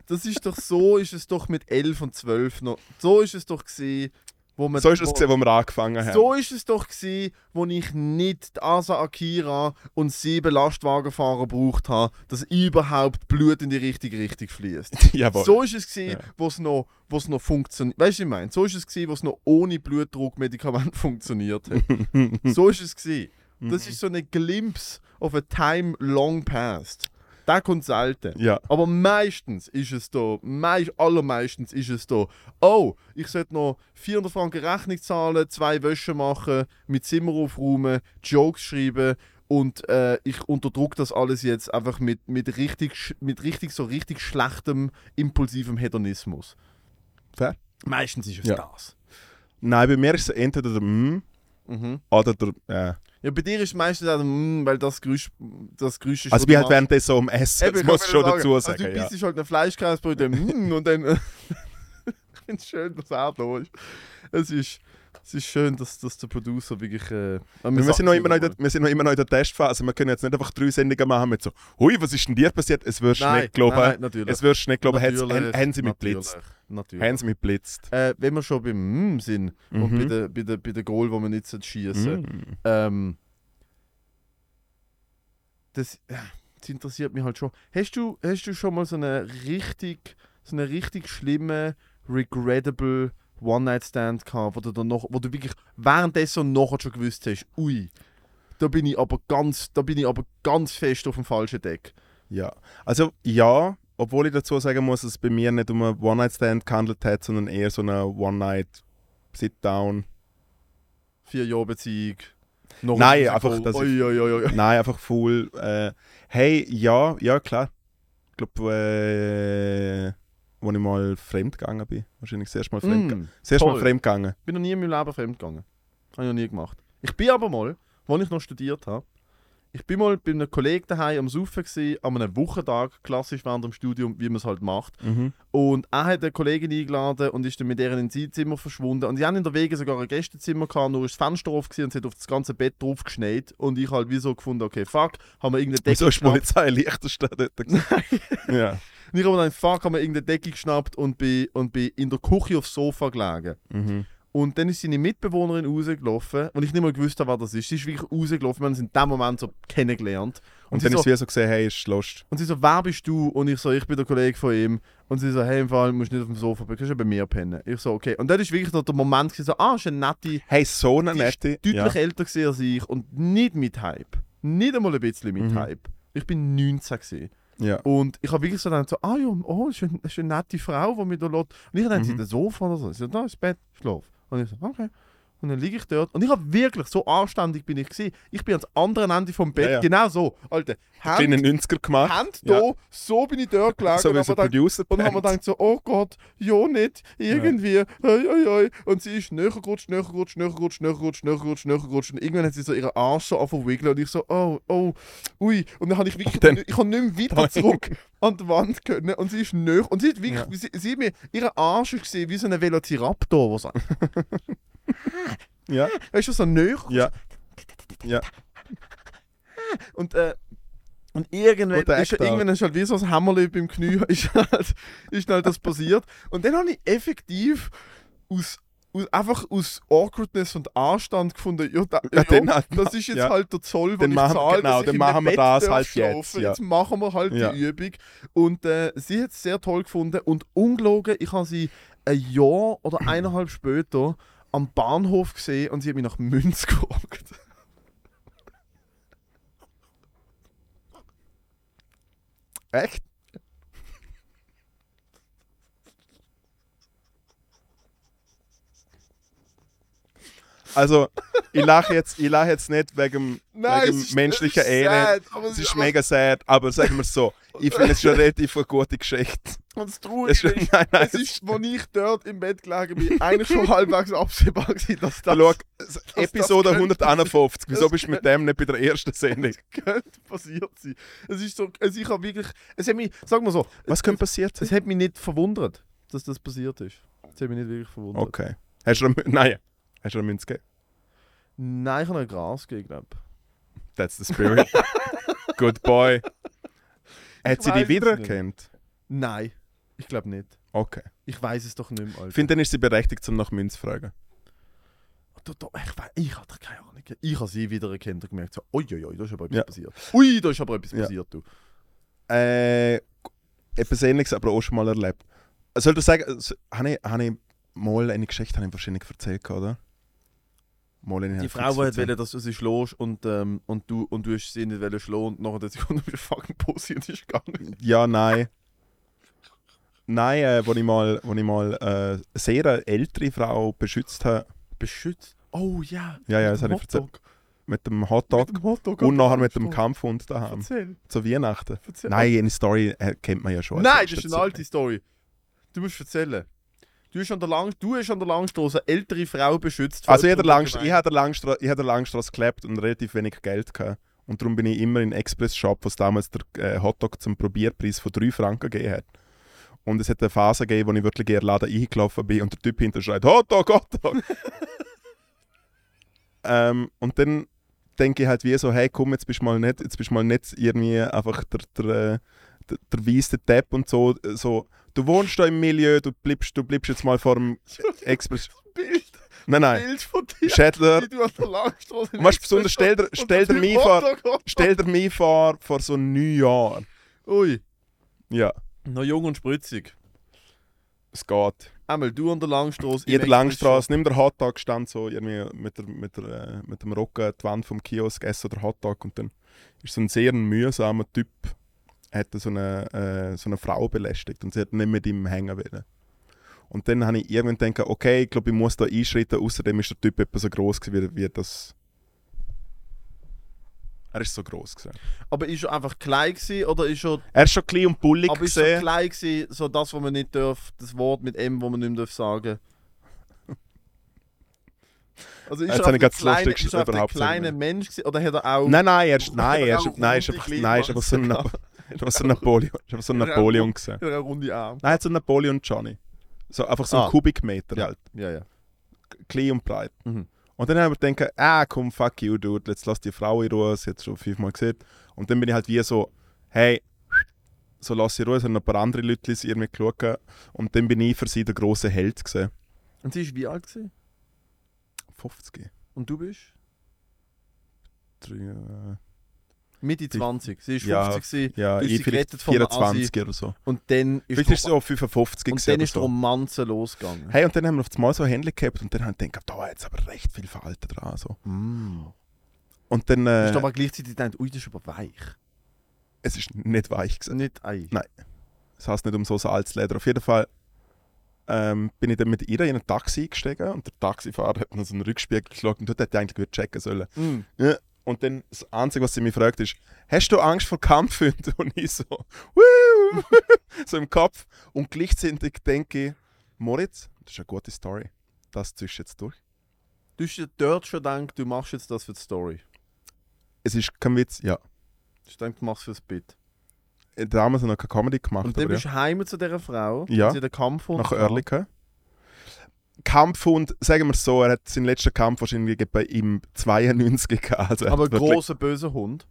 das ist doch so, ist es doch mit 11 und 12 noch, so ist es doch gesehen, wo man... So ist es wo, gesehen, wo wir angefangen haben. So ist es doch gewesen, wo ich nicht die Asa Akira und sieben Lastwagenfahrer gebraucht habe, dass überhaupt Blut in die richtige Richtung fließt. <laughs> Jawohl. So ist es gewesen, Ja. wo es noch, wo es noch funktioniert. Weißt du, was ich meine? So ist es gewesen, wo es noch ohne Blutdruckmedikament <laughs> funktioniert hat. <laughs> so ist es gewesen. Das ist so eine Glimpse of a time long past. Da kommt selten. Ja. Aber meistens ist es da, mei allermeistens ist es da, oh, ich sollte noch 400 Franken Rechnung zahlen, zwei Wäsche machen, mit Zimmer aufräumen, Jokes schreiben und äh, ich unterdrücke das alles jetzt einfach mit, mit, richtig, mit richtig so richtig schlechtem, impulsivem Hedonismus. Fair. Meistens ist es Ja. das. Nein, bei mir ist es entweder der M Mhm. oder der. Äh. Ja, bei dir ist meistens auch, mm, weil das Geräusch, das Geräusch ist Also, du halt währenddessen so am Essen. Eben, Das muss schon wieder dazu sagen. sagen. Also, du ja. bist halt ein Fleischkäsebrot mm, und dann. <laughs> ich finde es schön, dass er da ist. Es ist, es ist schön, dass, dass der Producer wirklich. Äh, Wir sind, noch immer noch in der, wir sind noch immer noch in der Testphase. Wir können jetzt nicht einfach drei Sendungen machen mit so, hui, was ist denn dir passiert? Es wirst du Nein, nicht glauben. nein, natürlich. Es wirst nicht glauben. Haben sie mich natürlich, blitzt. Natürlich. Haben sie mich blitzt. Äh, wenn wir schon beim mm sind und Mhm. bei der, bei, der, bei der Goal, wo wir nicht schießen, Mm. ähm, das, ja, das interessiert mich halt schon. Hast du, hast du schon mal so eine richtig, so eine richtig schlimme, regrettable One-Night-Stand gehabt, wo du, dann noch, wo du wirklich währenddessen nachher schon gewusst hast, ui, da bin ich aber ganz, da bin ich aber ganz fest auf dem falschen Deck. Ja, also ja, obwohl ich dazu sagen muss, dass es bei mir nicht um einen One-Night-Stand gehandelt hat, sondern eher so eine One-Night-Sit-Down. Vier Jahre Beziehung. noch Nein, ein einfach, dass ich- ui, ui, ui. Nein, einfach full. Äh, hey, ja, ja, klar. Ich glaube, äh, wo ich mal fremd gegangen bin. Wahrscheinlich das erste Mal fremd, Mm, das erste Mal fremd gegangen. bin noch nie in meinem Leben fremd gegangen. Habe ich noch nie gemacht. Ich bin aber mal, als ich noch studiert habe, ich bin mal bei einem Kollegen daheim am Saufen gewesen, an einem Wochentag, klassisch während dem Studium, wie man es halt macht. Mhm. Und er hat eine Kollegin eingeladen und ist dann mit deren in sein Zimmer verschwunden. Und sie haben in der Wege sogar ein Gästezimmer gehabt, nur ist das Fenster auf gewesen und sie hat auf das ganze Bett drauf geschneit. Und ich halt wie so gefunden, okay, fuck, haben wir irgendeine Decke Wieso ist die. Polizei <laughs> Liechtenstein dort? gewesen? <laughs> ja. Und ich habe dann, fuck, haben wir irgendeine Decke geschnappt und bin, und bin in der Küche aufs Sofa gelegen. Mhm. Und dann ist seine Mitbewohnerin rausgelaufen, und ich nicht mal gewusst habe, wer das ist. Sie ist wirklich rausgelaufen, wir haben uns in dem Moment so kennengelernt. Und, sie dann so, ist es wie so gesehen, hey, ist Lust. und sie so, wer bist du? Und ich so, ich bin der Kollege von ihm. Und sie so, hey, im Fall, musst nicht auf dem Sofa pennen, kannst du bei mir pennen. Ich so, okay. Und dann ist wirklich noch der Moment, gewesen, so, ah, ist eine nette, Hey, so eine Die ist nette. deutlich Ja. älter als ich und nicht mit Hype. Nicht einmal ein bisschen mit Mhm. Hype. Ich bin 19 gewesen. Ja. Und ich habe wirklich so gedacht, so, ah ja, oh, ist eine, ist eine nette Frau, die mich da lässt. Und ich habe gedacht, sie Mhm. ist Sofa oder so. Sie so, da ist das Bett, schlaf. Und ich so, okay. Und dann liege ich dort. Und ich habe wirklich, so anständig bin ich gewesen. Ich bin ans andere Ende vom Bett, Ja, ja. genau so. Alter, Hand, 90er gemacht. Hand Ja. da, so bin ich dort gelegen. So und wie so Producer und haben wir gedacht so, oh Gott, ja nicht, irgendwie, oi, oi, oi. Und sie ist näher gerutscht, näher gerutscht, näher gerutscht, näher gerutscht, näher gerutscht, näher gerutscht. Und irgendwann hat sie so ihren Arsch so wiggeln und ich so, oh, oh, ui. Und dann habe ich wirklich, dann- ich habe nicht mehr weiter <laughs> zurück an die Wand können. Und sie ist näher, und sie hat wirklich, sie, sie hat mir ihren Arsch gesehen wie so ein Velociraptor, was <laughs> Ja. weißt du, so näher. Ja. Ja. Und, äh, und irgendwann Guter ist, irgendwann ist halt wie so ein Hämmerli beim Knie, <laughs> ist halt, ist halt das passiert. Und dann habe ich effektiv aus, aus, einfach aus Awkwardness und Anstand gefunden, ja, da, Ja, ja, das ist jetzt ja. halt der Zoll, den Dann ich machen- zahle, genau, dann machen wir das halt schlafen. jetzt. Jetzt machen wir halt die Übung. Und äh, sie hat es sehr toll gefunden und ungelogen, ich habe sie ein Jahr oder eineinhalb später am Bahnhof gesehen und sie hat mich nach Münz <laughs> geguckt. Echt? Also, ich lache jetzt, lach jetzt nicht wegen, Nein, wegen menschlicher Elend. Es ist, sad, es ist mega sad, aber sagen wir es so ich finde es schon relativ eine gute Geschichte. Und das Es Traurige ist, ist, nein, nein, es ist, als ich dort im Bett gelegen bin, eigentlich schon halbwegs absehbar gewesen, dass das Schau, Episode das könnte 151. Wieso das bist du mit dem nicht bei der ersten Sendung? <laughs> könnte passiert sein. Es ist so, also ich habe wirklich, es hat mich, sag mal so, Was könnte passiert sein? es hat mich nicht verwundert, dass das passiert ist. Es hat mich nicht wirklich verwundert. Okay. Hast du nein, hast du eine Münze gegeben? Nein, ich habe ein Gras gegeben, glaube That's the spirit. <laughs> Good boy. Hat sie dich es wiedererkannt? Nein, ich glaube nicht. Okay. Ich weiß es doch nicht mehr, Alter. Ich finde, dann ist sie berechtigt, um nach Münz zu fragen. Da, da, ich weiß, ich hatte keine Ahnung. Ich habe sie wieder erkannt und gemerkt, so, uiuiui, da ist aber etwas Ja. passiert. Ui, da ist aber etwas Ja. passiert, du. Äh, etwas Ähnliches, aber auch schon mal erlebt. Soll ich sagen, habe ich, habe ich mal eine Geschichte habe ich wahrscheinlich erzählt, oder? Mal eine Die Frau, die erzählt. wollte, dass du sie schlägst und, ähm, und, du, und du hast sie nicht schlagen und nach einer Sekunde bist du fucking Pussy und ist gegangen. Ja, nein. Nein, äh, wo ich mal, wo ich mal äh, eine sehr ältere Frau beschützt habe, Beschützt. Oh ja. Ja, ja, mit das dem habe ich erzählt. Hotdog. mit dem Hotdog Mit dem Hotdog. und nachher mit dem Kampfhund daheim. Erzähl. Zu Weihnachten. erzähl. Nein, eine Story äh, kennt man ja schon. Nein, das erstes ist eine alte Story. Du musst erzählen. Du hast an der, Lang du hast an der Langstrasse eine ältere Frau beschützt. Also ich habe der jemandem Langst- ich habe der Langstra- Langstrasse gelebt und relativ wenig Geld gehabt. Und darum bin ich immer in Express-Shop, wo es damals der äh, Hotdog zum Probierpreis von 3 Franken gegeben hat. Und es hat eine Phase gegeben, wo ich wirklich in den Laden eingelaufen bin und der Typ hinter schreit «Hotdog, Hotdog!» <laughs> ähm, Und dann denke ich halt wie so «Hey, komm, jetzt bist du mal nicht, jetzt bist mal nicht irgendwie einfach der, der, äh, der, der weisse Depp und so, so. Du wohnst da im Milieu, du bleibst, du bleibst jetzt mal vor <laughs> dem Express... Bild, Nein, nein. Bild von dir. Schädler, Wie du an der Langstrasse Und besonders stell dir, stell dir mich vor, stell dir mich vor, vor so neun Jahren. Ui, Ja, noch jung und spritzig. es geht. Einmal du an der Langstrasse. Jeder Langstrasse, nimm der Hotdog, stand so irgendwie mit, der, mit, der, äh, mit dem Rücken die Wand vom Kiosk, essen der Hotdog und dann ist so ein sehr mühsamer Typ, hat so eine, äh, so eine Frau belästigt und sie hat nicht mit ihm hängen wollen. Und dann habe ich irgendwann gedacht, okay, ich glaube, ich muss da einschreiten, außerdem ist der Typ etwa so groß wie, wie das... Er ist so groß gewesen. Aber ist er einfach klein gewesen, oder ist er, Er ist schon klein und bullig aber ist er klein gewesen, so das, was man nicht darf, das Wort mit M, wo man nicht mehr darf sagen <laughs> Also ist Jetzt er grad das kleine, ist er einfach ein überhaupt kleiner. Mensch gewesen, oder hat er auch... Nein, nein, er ist, nein, er ist, nein, er ist einfach, nein, er ist einfach so ein, <laughs> Ist einfach so ein Napoleon. Ist einfach so ein Napoleon. Hat er auch runde Arme. Nein, er hat so ein Napoleon Johnny. So, einfach so ein Ah. Kubikmeter Ja, halt. ja, ja. Klein und breit. Mhm. Und dann haben wir gedacht, ah komm, fuck you, dude, jetzt lass die Frau in Ruhe, sie hat schon fünfmal gesehen. Und dann bin ich halt wie so, hey, so lass sie in Ruhe, es haben noch ein paar andere Leute irgendwie geschaut. Und dann bin ich für sie der große Held gesehen. Und sie ist wie alt gewesen? 50. Und du bist? Drei, äh, Mitte Die- 20. Sie ist 50 Ja, gewesen, ja, ich gerettet vom 24 oder so. und dann ist, Vielleicht die- ist es so 55 und dann ist die so. Romanze losgegangen. Hey, und dann haben wir auf einmal so ein Handy gehabt und dann haben wir gedacht, da war jetzt aber recht viel Verhalten dran. So. Mm. Und dann, Du äh, hast aber gleichzeitig gedacht, ui, das ist aber weich. es ist nicht weich gewesen. Nicht ei. Nein. Das heißt nicht um so Salzleder. Auf jeden Fall ähm, bin ich dann mit ihr in ein Taxi eingestiegen und der Taxifahrer hat mir so einen Rückspiegel geschaut und dort hätte ich eigentlich wieder checken sollen. Mm. Ja. Und dann das Einzige, was sie mich fragt, ist, hast du Angst vor Kampfhunden? <laughs> Und ich so, Woo! <laughs> so im Kopf. Und gleichzeitig denke ich, Moritz, das ist eine gute Story. Das ziehst du jetzt durch. Du hast dir dort schon gedacht, du machst jetzt das für die Story. Es ist kein Witz, ja. Du hast gedacht, du machst fürs Bit. Damals habe ich noch keine Comedy gemacht, Und dann bist du heim zu dieser Frau. Ja. Sie den Kampf ja. nach Oerlikon. Kampfhund, sagen wir es so, er hat seinen letzten Kampf wahrscheinlich bei ihm 92 gehabt. Also er Aber großer böser Hund.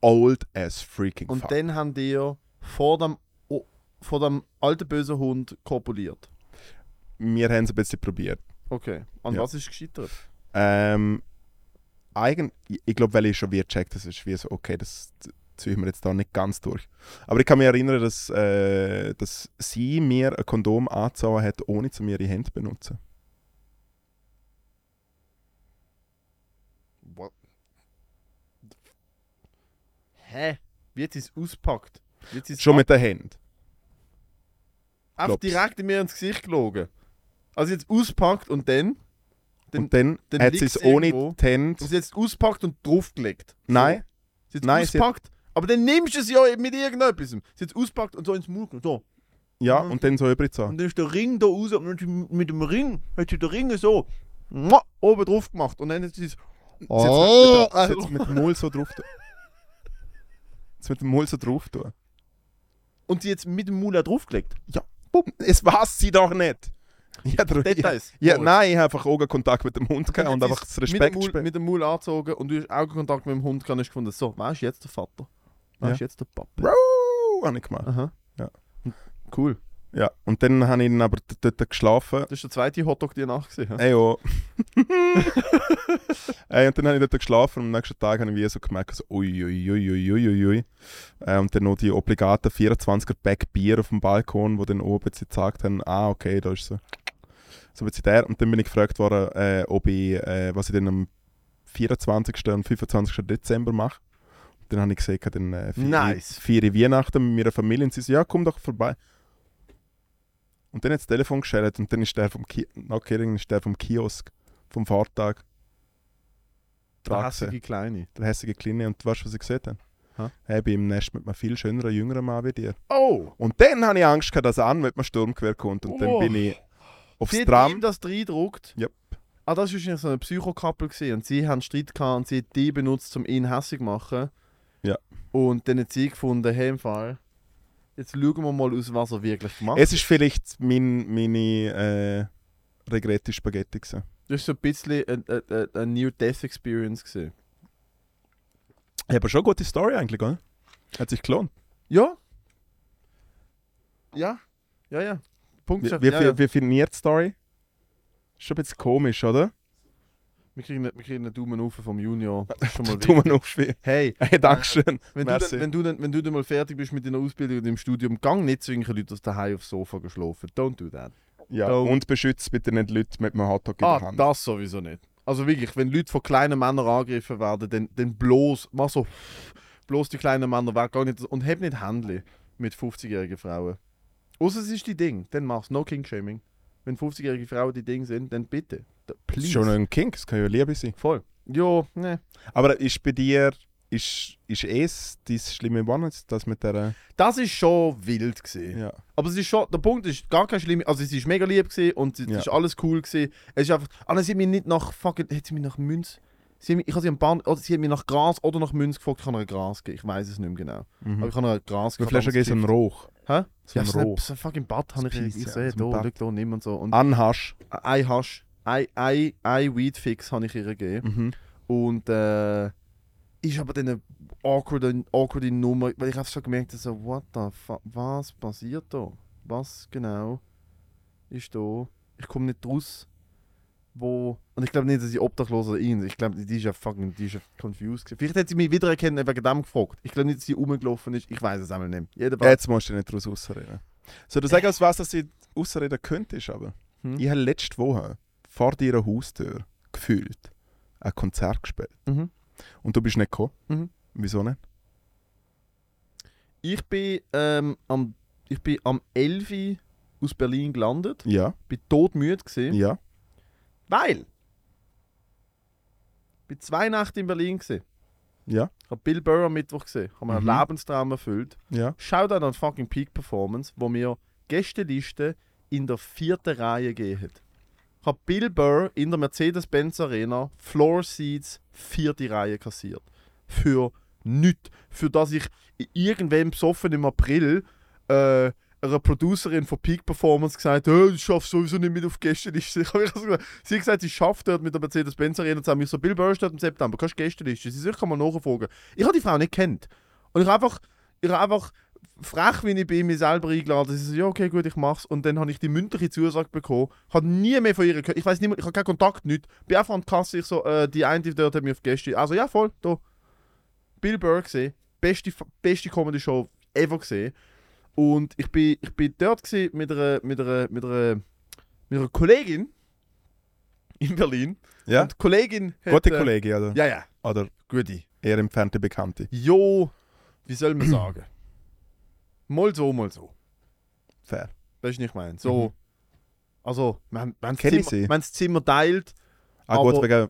old as freaking Und fuck. dann haben die vor dem, oh, vor dem alten bösen Hund kopuliert. Wir haben es ein bisschen probiert. Okay. An Ja. was ist gescheitert? Ähm, eigen, ich- glaube, weil ich schon wie gecheckt das ist wie so, okay, das ziehen wir jetzt da nicht ganz durch. Aber ich kann mich erinnern, dass, äh, dass sie mir ein Kondom angezogen hat, ohne zu mir die Hände zu benutzen. What? Hä? Wie hat sie es auspackt? Jetzt ist Schon mit den Händen. einfach direkt in mir ins Gesicht gelogen. Also jetzt auspackt und dann. dann und dann, dann hat sie es ohne die Hände. und sie jetzt auspackt und draufgelegt. Nein, Sie hat Nein, sie auspackt, aber dann nimmst du es ja mit irgendetwas. Sie hat es auspackt und so ins Mund. genommen, So. ja, Mhm. und dann so übrig so. Und dann ist der Ring da raus und dann mit dem Ring hat sie den Ring so oben drauf gemacht. Und dann hat sie es. Oh, es mit dem Mund so drauf. Jetzt mit dem Mund so drauf tun. Und sie jetzt mit dem Mund auch draufgelegt. Ja, bumm, es weiß sie doch nicht. Ja, der, Details. Ja, Moritz. nein, ich habe einfach Augenkontakt mit dem Hund gehabt und Jetzt einfach das mit dem Respekt Maul-. Mit dem Maul angezogen und du hast Augenkontakt mit dem Hund gehabt und hast gefunden, so, wer ist jetzt der Vater? Wer Ja. ist jetzt der Papa? Wow, habe ich gemacht. Aha. Ja. Cool. Ja, und dann habe ich ihn aber dort geschlafen. Das ist der zweite Hotdog, den ich nachgesehen habe. Ey, ja. <laughs> Ey, und dann habe ich dort geschlafen und am nächsten Tag habe ich wie so gemerkt, so ui, ui, ui, ui, ui, ui. Äh, und dann noch die obligaten 24er Pack Bier auf dem Balkon, wo dann oben sie gesagt haben, ah, okay, da ist so. So wird sie der. Und dann bin ich gefragt worden, äh, ob ich, äh, was ich dann am 24. und 25. Dezember mache. Dann habe ich gesagt, dann äh, feiere Nice. ich Weihnachten mit meiner Familie. Und sie so, ja, komm doch vorbei. Und dann hat das Telefon geschellt und dann ist der vom, Ki dann ist der vom Kiosk, vom Vortag. Der gewesen. Kleine. Der hässliche Kleine. Und weißt du, was ich gesehen habe? Hey, ich bin im Nest mit einem viel schöneren, jüngeren Mann wie dir. Oh! Und dann habe ich Angst gehabt, dass er an mit einem Sturmgewehr kommt. Und dann Oh. bin ich aufs Sie hat Tram. ihm das reindruckt. Yep. Ah, das war so eine Psychokappel und sie haben Streit gehabt und sie hat die benutzt, um ihn hässlich zu machen. Ja. Und dann hat sie gefunden, hey, im Fall, jetzt schauen wir mal aus, was er wirklich gemacht Es ist vielleicht mein, meine äh, Regrette Spaghetti gewesen. Das war so ein bisschen eine, eine, eine Near-Death-Experience. gewesen. Ja, aber schon eine gute Story eigentlich, oder? Hat sich gelohnt. Ja. Ja. Ja, ja. Punkt. Wie, ja, wie, ja. wie, wie definiert die Story? Ist schon ein bisschen komisch, oder? Wir, kriegen, wir kriegen einen Daumen auf vom Junior. <laughs> Schon mal Daumen auf. Hey, <laughs> Hey, Dankeschön. wenn du, dann, wenn, du dann, wenn du dann mal fertig bist mit deiner Ausbildung und im Studium, gang nicht zu irgendwelchen Leuten aus daheim aufs Sofa geschlafen. Don't do that. Ja, Oh. und beschützt bitte nicht Leute mit einem Hotdog in Ah, der Hand. das sowieso nicht. Also wirklich, wenn Leute von kleinen Männern angegriffen werden, dann, dann bloß, mach so, bloß die kleinen Männer weg, gar nicht, und hab nicht Händchen mit 50-jährigen Frauen. Außer es ist die Ding, dann mach's. No King-Shaming. Wenn 50-jährige Frauen die Ding sind, dann bitte. Das Please. ist schon ein Kink, das kann ja Liebe sein. Voll. Jo, ne. Aber ist bei dir, ist, ist es dein schlimme One, das mit der... Das ist schon wild gesehen. Ja. Aber es ist schon, der Punkt ist gar kein schlimm. Also es ist mega lieb gesehen und es Ja. ist alles cool gesehen. Es ist einfach, ah, sie hat mich nicht nach fucking, hat sie mich nach Münz, sie hat mich, ich habe sie am Bahn, oder sie hat mich nach Gras oder nach Münz gefragt, ich habe ihr Gras gegeben. Ich weiß es nicht mehr genau. Aber Mhm. ich habe ihr Gras Wie Flasche geht so ein Roch? Hä? So ja, ein ein, Roh. so ein fucking Bad habe ich, Ein ja, ein da, schau da, nimm und so. Und Anhasch. ein Hasch, ein, ein, ein Weed Fix habe ich ihr gegeben. Mhm. Und äh, ist aber dann eine awkwarde, awkwarde Nummer, weil ich einfach so gemerkt habe, so, what the fuck, was passiert da? Was genau ist da? Ich komme nicht raus. Wo. Und ich glaube nicht, dass sie obdachlos oder ihn. Ich glaube, die ist ja fucking, die ist ja confused. Vielleicht hat sie mich wiedererkennen und wegen dem gefragt. Ich glaube nicht, dass sie rumgelaufen ist. Ich weiß es einmal nicht. Jeder Jetzt musst du nicht daraus rausreden. Soll du sagen, aus was dass ich rausreden könntest, aber? Hm? Ich habe letzte Woche vor deiner Haustür gefühlt ein Konzert gespielt. Mhm. Und du bist nicht gekommen. Mhm. Wieso nicht? Ich bin, ähm, am, ich bin am 11. Uhr aus Berlin gelandet. Ja, Bin todmüde gesehen. ja. Weil. Ich bin zwei Nächte in Berlin gesehen. Ja, Ich habe Bill Burr am Mittwoch gesehen. Ich habe mir Mhm. einen Lebenstraum erfüllt. ja. Schaut an fucking Peak Performance, wo mir Gästeliste in der vierten Reihe gehen. Ich habe Bill Burr in der Mercedes-Benz Arena Floor Seats vierte Reihe kassiert. Für nichts. Für das ich irgendwann besoffen im April äh, einer Producerin von Peak Performance gesagt habe, ich schaffe sowieso nicht mit auf Gästeliste. <laughs> Ich habe gesagt, sie hat gesagt, sie schafft dort mit der Mercedes-Benz Arena zusammen. Ich so, Bill Burr steht im September, kannst du Gästeliste? Sie sagt, kann mal nachfragen. Ich habe die Frau nicht kennt. Und ich habe einfach, ich habe einfach frech, wie ich bin, mich selber eingeladen. Sie so, ja, okay, gut, ich mach's. Und dann habe ich die mündliche Zusage bekommen. Habe nie mehr von ihr gehört. Ich weiß nicht mehr, ich habe keinen Kontakt, nicht. Bin einfach an die Kasse, ich so, äh, die eine die dort hat mich auf Gäste. Also ja, voll, da. Bill Burr gesehen. Beste, beste Comedy-Show ever gesehen. Und ich bin, ich bin dort mit einer, mit einer, mit einer, mit einer Kollegin in Berlin. Ja? Und die Kollegin hat, Gute äh, Kollege, oder? Ja, ja, Oder gute. eher entfernte Bekannte. Jo, wie soll man sagen? Mal so, mal so. Fair. Weißt du, nicht ich meine? So. Mhm. Also, wenn man das sie. Zimmer, Zimmer teilt, Ah gut, wegen...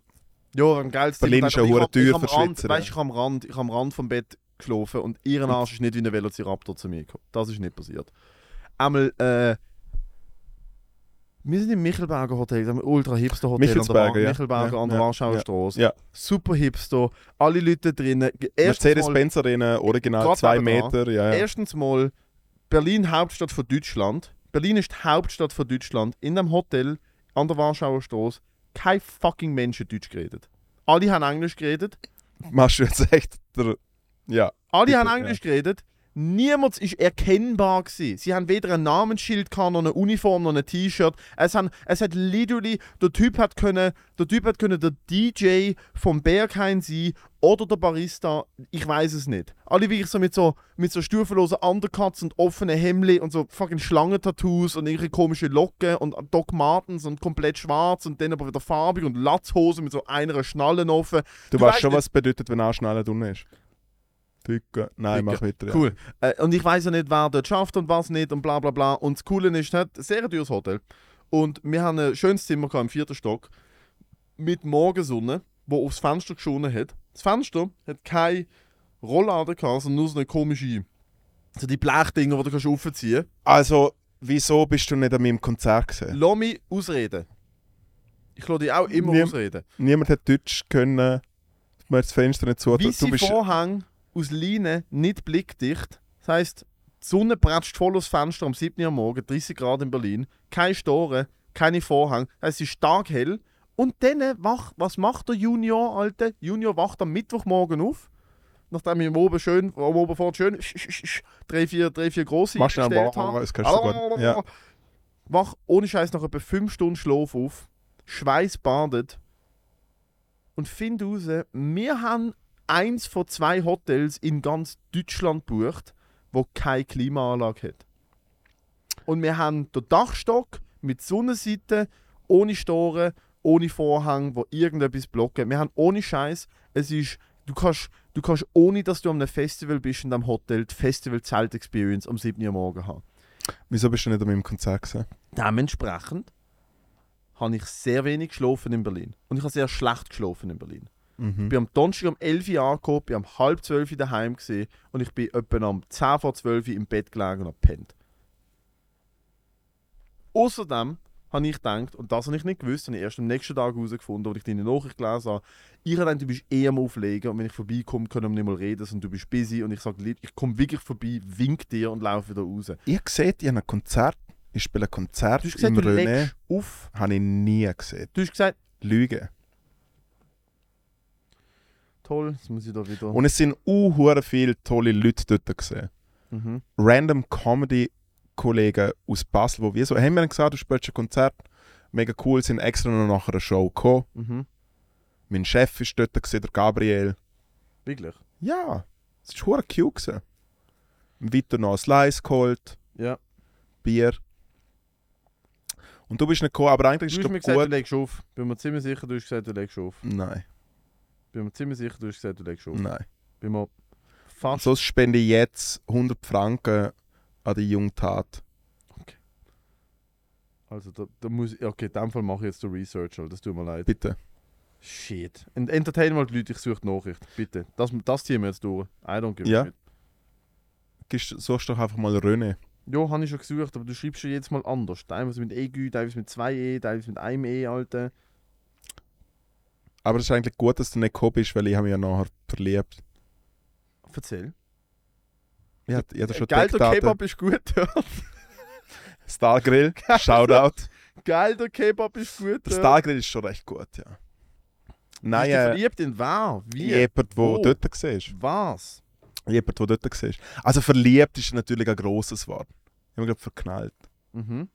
ja, ein geiles Berlin Zimmer ist ja hab am für Rand, Weißt du, ich habe am Rand, ich hab am Rand vom Bett geschlafen und ihren Arsch ist nicht wie ein Velociraptor zu mir gekommen. Das ist nicht passiert. Einmal, äh, wir sind im Michelberger Hotel, einem ultra hipster Hotel an der, Michelsberger, ja. Michelberger Ja, an der ja, Warschauer ja. Straße. Ja. Super hipster, alle Leute drinnen. Mercedes-Benz Arena, original Grad 2 nebenan. Meter, ja, ja. Erstens mal, Berlin Hauptstadt von Deutschland. Berlin ist die Hauptstadt von Deutschland. In dem Hotel an der Warschauer Straße kein fucking Mensch hat Deutsch geredet. Alle haben Englisch geredet. Machst du jetzt echt der... Ja. Alle haben Englisch geredet. Niemand ist erkennbar gewesen. Sie haben weder ein Namensschild gehabt, noch eine Uniform, noch ein T-Shirt. Es, es hat literally, der Typ hat können, der Typ hat können der DJ vom Berghain sein oder der Barista, ich weiß es nicht. Alle wirklich so mit so, mit so stufenlosen Undercuts und offenen Hemden und so fucking Schlangentattoos und irgendwelche komische Locken und Doc Martens und komplett schwarz und dann aber wieder farbig und Latzhosen mit so einer Schnalle offen. Du, Du weißt schon, nicht- was es bedeutet, wenn Anschnallen drin ist. Dicke. Nein, mach weiter. ja. Cool. Äh, und ich weiß ja nicht, wer dort schafft und was nicht und bla bla bla. Und das Coole ist, es hat ein sehr teures Hotel. Und wir haben ein schönes Zimmer gehabt im vierten Stock mit Morgensonne, wo aufs Fenster geschonen hat. Das Fenster hat keine Rollladen gehabt, sondern nur so eine komische, so die Blechdinger, die du kannst aufziehen Also, wieso bist du nicht an meinem Konzert gesehen? Lass mich ausreden. Ich lasse dich auch immer Niem- ausreden. Niemand hat Deutsch können, mir das Fenster nicht zu. Du Weisse bist... Vorhang aus Leine, nicht blickdicht. Das heisst, die Sonne bretscht voll aus Fenster am 7. Uhr morgen, 30 Grad in Berlin. Keine Storen, keine Vorhang. Das heisst, es ist stark hell. Und dann, wach, was macht der Junior, Alter? Junior wacht am Mittwochmorgen auf. Nachdem ich oben schön, oben fort schön drei, vier, drei, vier große Mach schnell mal, das kannst du. Ja. Wach ohne Scheiß nach etwa 5 Stunden Schlaf auf, schweißbadet und finde raus, wir haben eins von zwei Hotels in ganz Deutschland gebucht, wo keine Klimaanlage hat. Und wir haben den Dachstock mit Sonnenseite, ohne Storen, ohne Vorhang, wo irgendetwas blocken. Wir haben ohne Scheiß, es ist, du kannst, du kannst ohne, dass du an einem Festival bist in dem Hotel, die Festival Zelt Experience am 7. Uhr morgen haben. Wieso bist du nicht an meinem Konzert gesehen? Dementsprechend habe ich sehr wenig geschlafen in Berlin. Und ich habe sehr schlecht geschlafen in Berlin. Ich Mhm. bin am Donnerstag um 11 Uhr angekommen, bin um halb 12 Uhr daheim gesehen und ich bin etwa um 10 vor 12 Uhr im Bett gelegen und habe gepennt. Außerdem habe ich gedacht, und das habe ich nicht gewusst, habe ich erst am nächsten Tag herausgefunden, als ich deine Nachricht gelesen habe, ich habe gedacht, du bist eh am Auflegen und wenn ich vorbeikomme, können wir nicht mal reden, sondern du bist busy und ich sage, ich komme wirklich vorbei, wink dir und laufe wieder raus. Ich habe gesehen, ich habe ein Konzert. Ich spiele ein Konzert Du hast gesagt, im du René. auf. Habe ich nie gesehen. Du hast gesagt, Lüge. Toll, jetzt muss ich da wieder... Und es sind uh, viele tolle Leute dort gesehen. mhm. Random Comedy-Kollegen aus Basel, wo wir so, haben wir gesagt, du spielst ein Konzert. Mega cool, sind extra noch nach einer Show gekommen. Mhm. Mein Chef ist dort, gewesen, der Gabriel. Wirklich? Ja, es war cute. Gewesen. Weiter noch ein Slice geholt, Ja. Bier. Und du bist nicht gekommen, aber eigentlich Du ist hast mir es gesagt, du gut. legst auf. Bin mir ziemlich sicher, du hast gesagt, du legst auf. Nein, Bin mir ziemlich sicher, du hast gesagt, du legst auf. nein. Bin mir fast. Sonst spende ich jetzt 100 Franken an die Jungtat. Also, da, da muss ich. Okay, in dem Fall mache ich jetzt den Research, das tut mir leid. Bitte. Shit. Und entertain mal die Leute, ich suche die Nachricht. Bitte. Das, das ziehen wir jetzt durch. I don't give a Ja. shit. Gibst, suchst doch einfach mal René. Ja, habe ich schon gesucht, aber du schreibst schon jetzt mal anders. Teilweise mit EG, teilweise mit 2 E, teilweise mit einem E, Alter. Aber es ist eigentlich gut, dass du nicht gekommen bist, weil ich habe mich ja nachher verliebt. Erzähl. Ich hatte, ich hatte schon Geil, der. Kebab ist gut. Ja. <laughs> Stargrill, <laughs> Shoutout. Geil, der Kebab ist gut. Der ja. Stargrill ist schon recht gut, ja. Nein, äh, verliebt in wer? Wie? jemand, der Wo? dort war. Was? Jemand, der dort war. Also verliebt ist natürlich ein grosses Wort. Ich habe gerade verknallt. Mhm.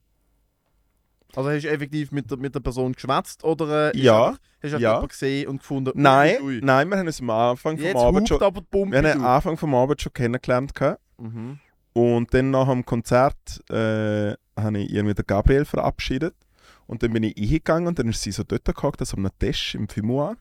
Also hast du effektiv mit der, mit der Person geschwätzt oder äh, Ja, hast du ja. jemanden gesehen und gefunden, ui, Nein, ui. nein, wir haben uns am Anfang vom jetzt Abend schon, aber die wir haben am. Anfang vom Abend schon kennengelernt. Mhm. Und dann nach dem Konzert äh, habe ich irgendwie den Gabriel verabschiedet. Und dann bin ich eingegangen und dann ist sie so dort gehockt, also am Tisch im Fimoir.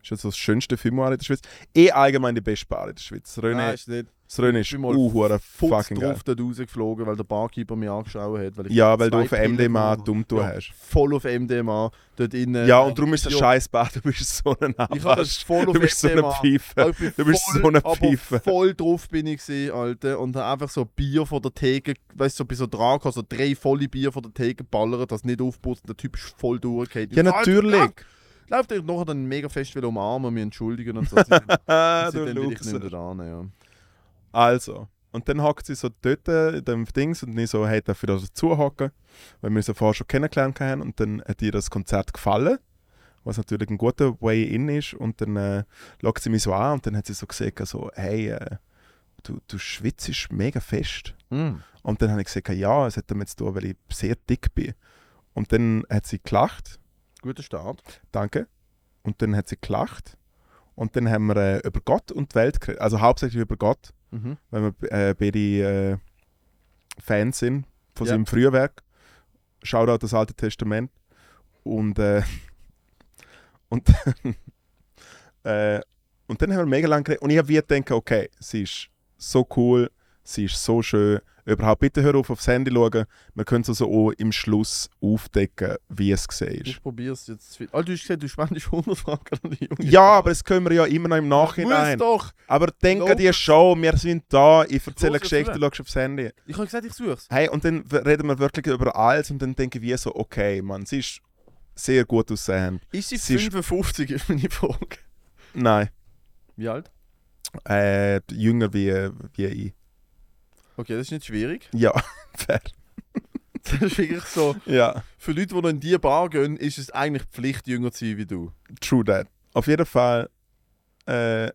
Das ist also das schönste Fimoir in der Schweiz. Eh allgemein die beste Bar in der Schweiz. René, Nein, ist nicht. Das Ich ist bin mal uh, fucking geil. drauf dort rausgeflogen, weil der Barkeeper mich angeschaut hat. Weil ich Ja, weil du auf MDMA dumm Ja, hast. Voll auf MDMA. Dort innen. Ja, und darum ist das scheiß Bad, du bist so ein Ich habe das Arsch. voll auf Du bist so eine. Pfeife. Ich Du bist voll, so eine Pfeife. voll drauf bin ich gesehen, Alter. Und habe einfach so Bier von der Theke, weißt du, so bei so dran gehabt, so drei volle Bier von der Theke ballert, das nicht aufputzt. Der Typ ist voll durchgefallen. Ja, natürlich. Läuft er nachher dann mega fest will umarmen, mich entschuldigen und so. <laughs> Seitdem Ah, du seitdem will ich nicht mehr da ja. Also, und dann hockt sie so dort in dem Dings und ich so, hey, darf ich da dazu hocken? Weil wir ja vorher schon kennengelernt haben und dann hat ihr das Konzert gefallen, was natürlich ein guter Way-In ist und dann äh, sie mich so an und dann hat sie so gesagt, so, hey, äh, du, du schwitzt mega fest. Mm. Und dann habe ich gesagt, ja, es hat damit zu tun, weil ich sehr dick bin. Und dann hat sie gelacht, Guter Start. danke. Und dann hat sie gelacht. Und dann haben wir äh, über Gott und die Welt geredet. Also hauptsächlich über Gott, Mhm. weil wir äh, beide äh, Fans sind von Ja. seinem frühen Werk. Shoutout das Alte Testament. Und, äh, <laughs> und, <laughs> äh, und dann haben wir mega lange geredet. Und ich habe gedacht, okay, sie ist so cool, sie ist so schön. Überhaupt, bitte hör auf aufs Handy schauen. Wir können es also auch im Schluss aufdecken, wie es gesehen ist. Ich probiere es jetzt. zu- Ah, du hast gesagt, du spendest 100 Franken an die Junge. Ja, aber das können wir ja immer noch im Nachhinein. Muss doch! Aber denk an die Show, wir sind da, ich erzähle eine Los, Geschichte, erzähl. du schaust aufs Handy. Ich habe gesagt, ich suche es. Hey, und dann reden wir wirklich über alles und dann denke ich wie so, okay, Mann, sie ist sehr gut aussehend. Ist sie Sie ist- 55, ist meine Frage. Nein, Wie alt? äh, jünger wie, wie ich. Okay, das ist nicht schwierig. Ja, <laughs> fair. Das ist wirklich so. Ja, Für Leute, die noch in diese Bar gehen, ist es eigentlich Pflicht, jünger zu sein wie du. true that. Auf jeden Fall äh,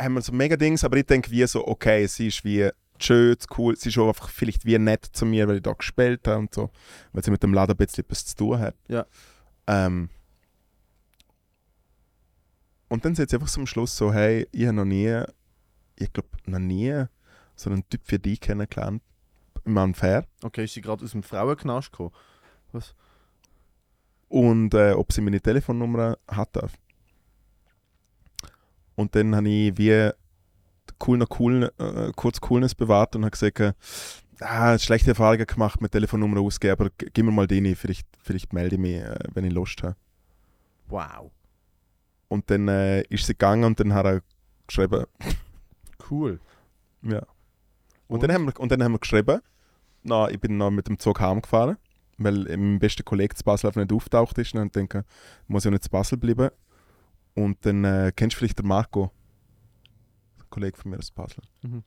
haben wir so mega Dings, aber ich denke wie so, okay, sie ist wie schön, cool, sie ist auch einfach vielleicht wie nett zu mir, weil ich da gespielt habe und so, weil sie mit dem Laden ein bisschen etwas zu tun hat. Ja. Ähm, und dann sagt sie einfach so am Schluss so, hey, ich habe noch nie, ich glaube noch nie so einen Typ wie dich kennengelernt. Im Unfair. Okay, ist sie gerade aus dem Frauenknast gekommen? und äh, ob sie meine Telefonnummer hat darf. Und dann habe ich wie cool noch cool, äh, kurz Coolness bewahrt und habe gesagt, äh, ah, schlechte Erfahrungen gemacht mit Telefonnummer ausgeben, aber gib mir mal die, vielleicht, vielleicht melde ich mich, äh, wenn ich Lust habe. Wow. Und dann äh, ist sie gegangen und dann hat er geschrieben, Cool. ja. Und, dann haben wir, und dann haben wir geschrieben, na, ich bin noch mit dem Zug heimgefahren, weil mein bester Kollege zu Basel einfach nicht auftaucht ist. Und dann denke ich, muss ja nicht zu Basel bleiben. Und dann äh, kennst du vielleicht den Marco, ein Kollege von mir aus Basel. Mhm.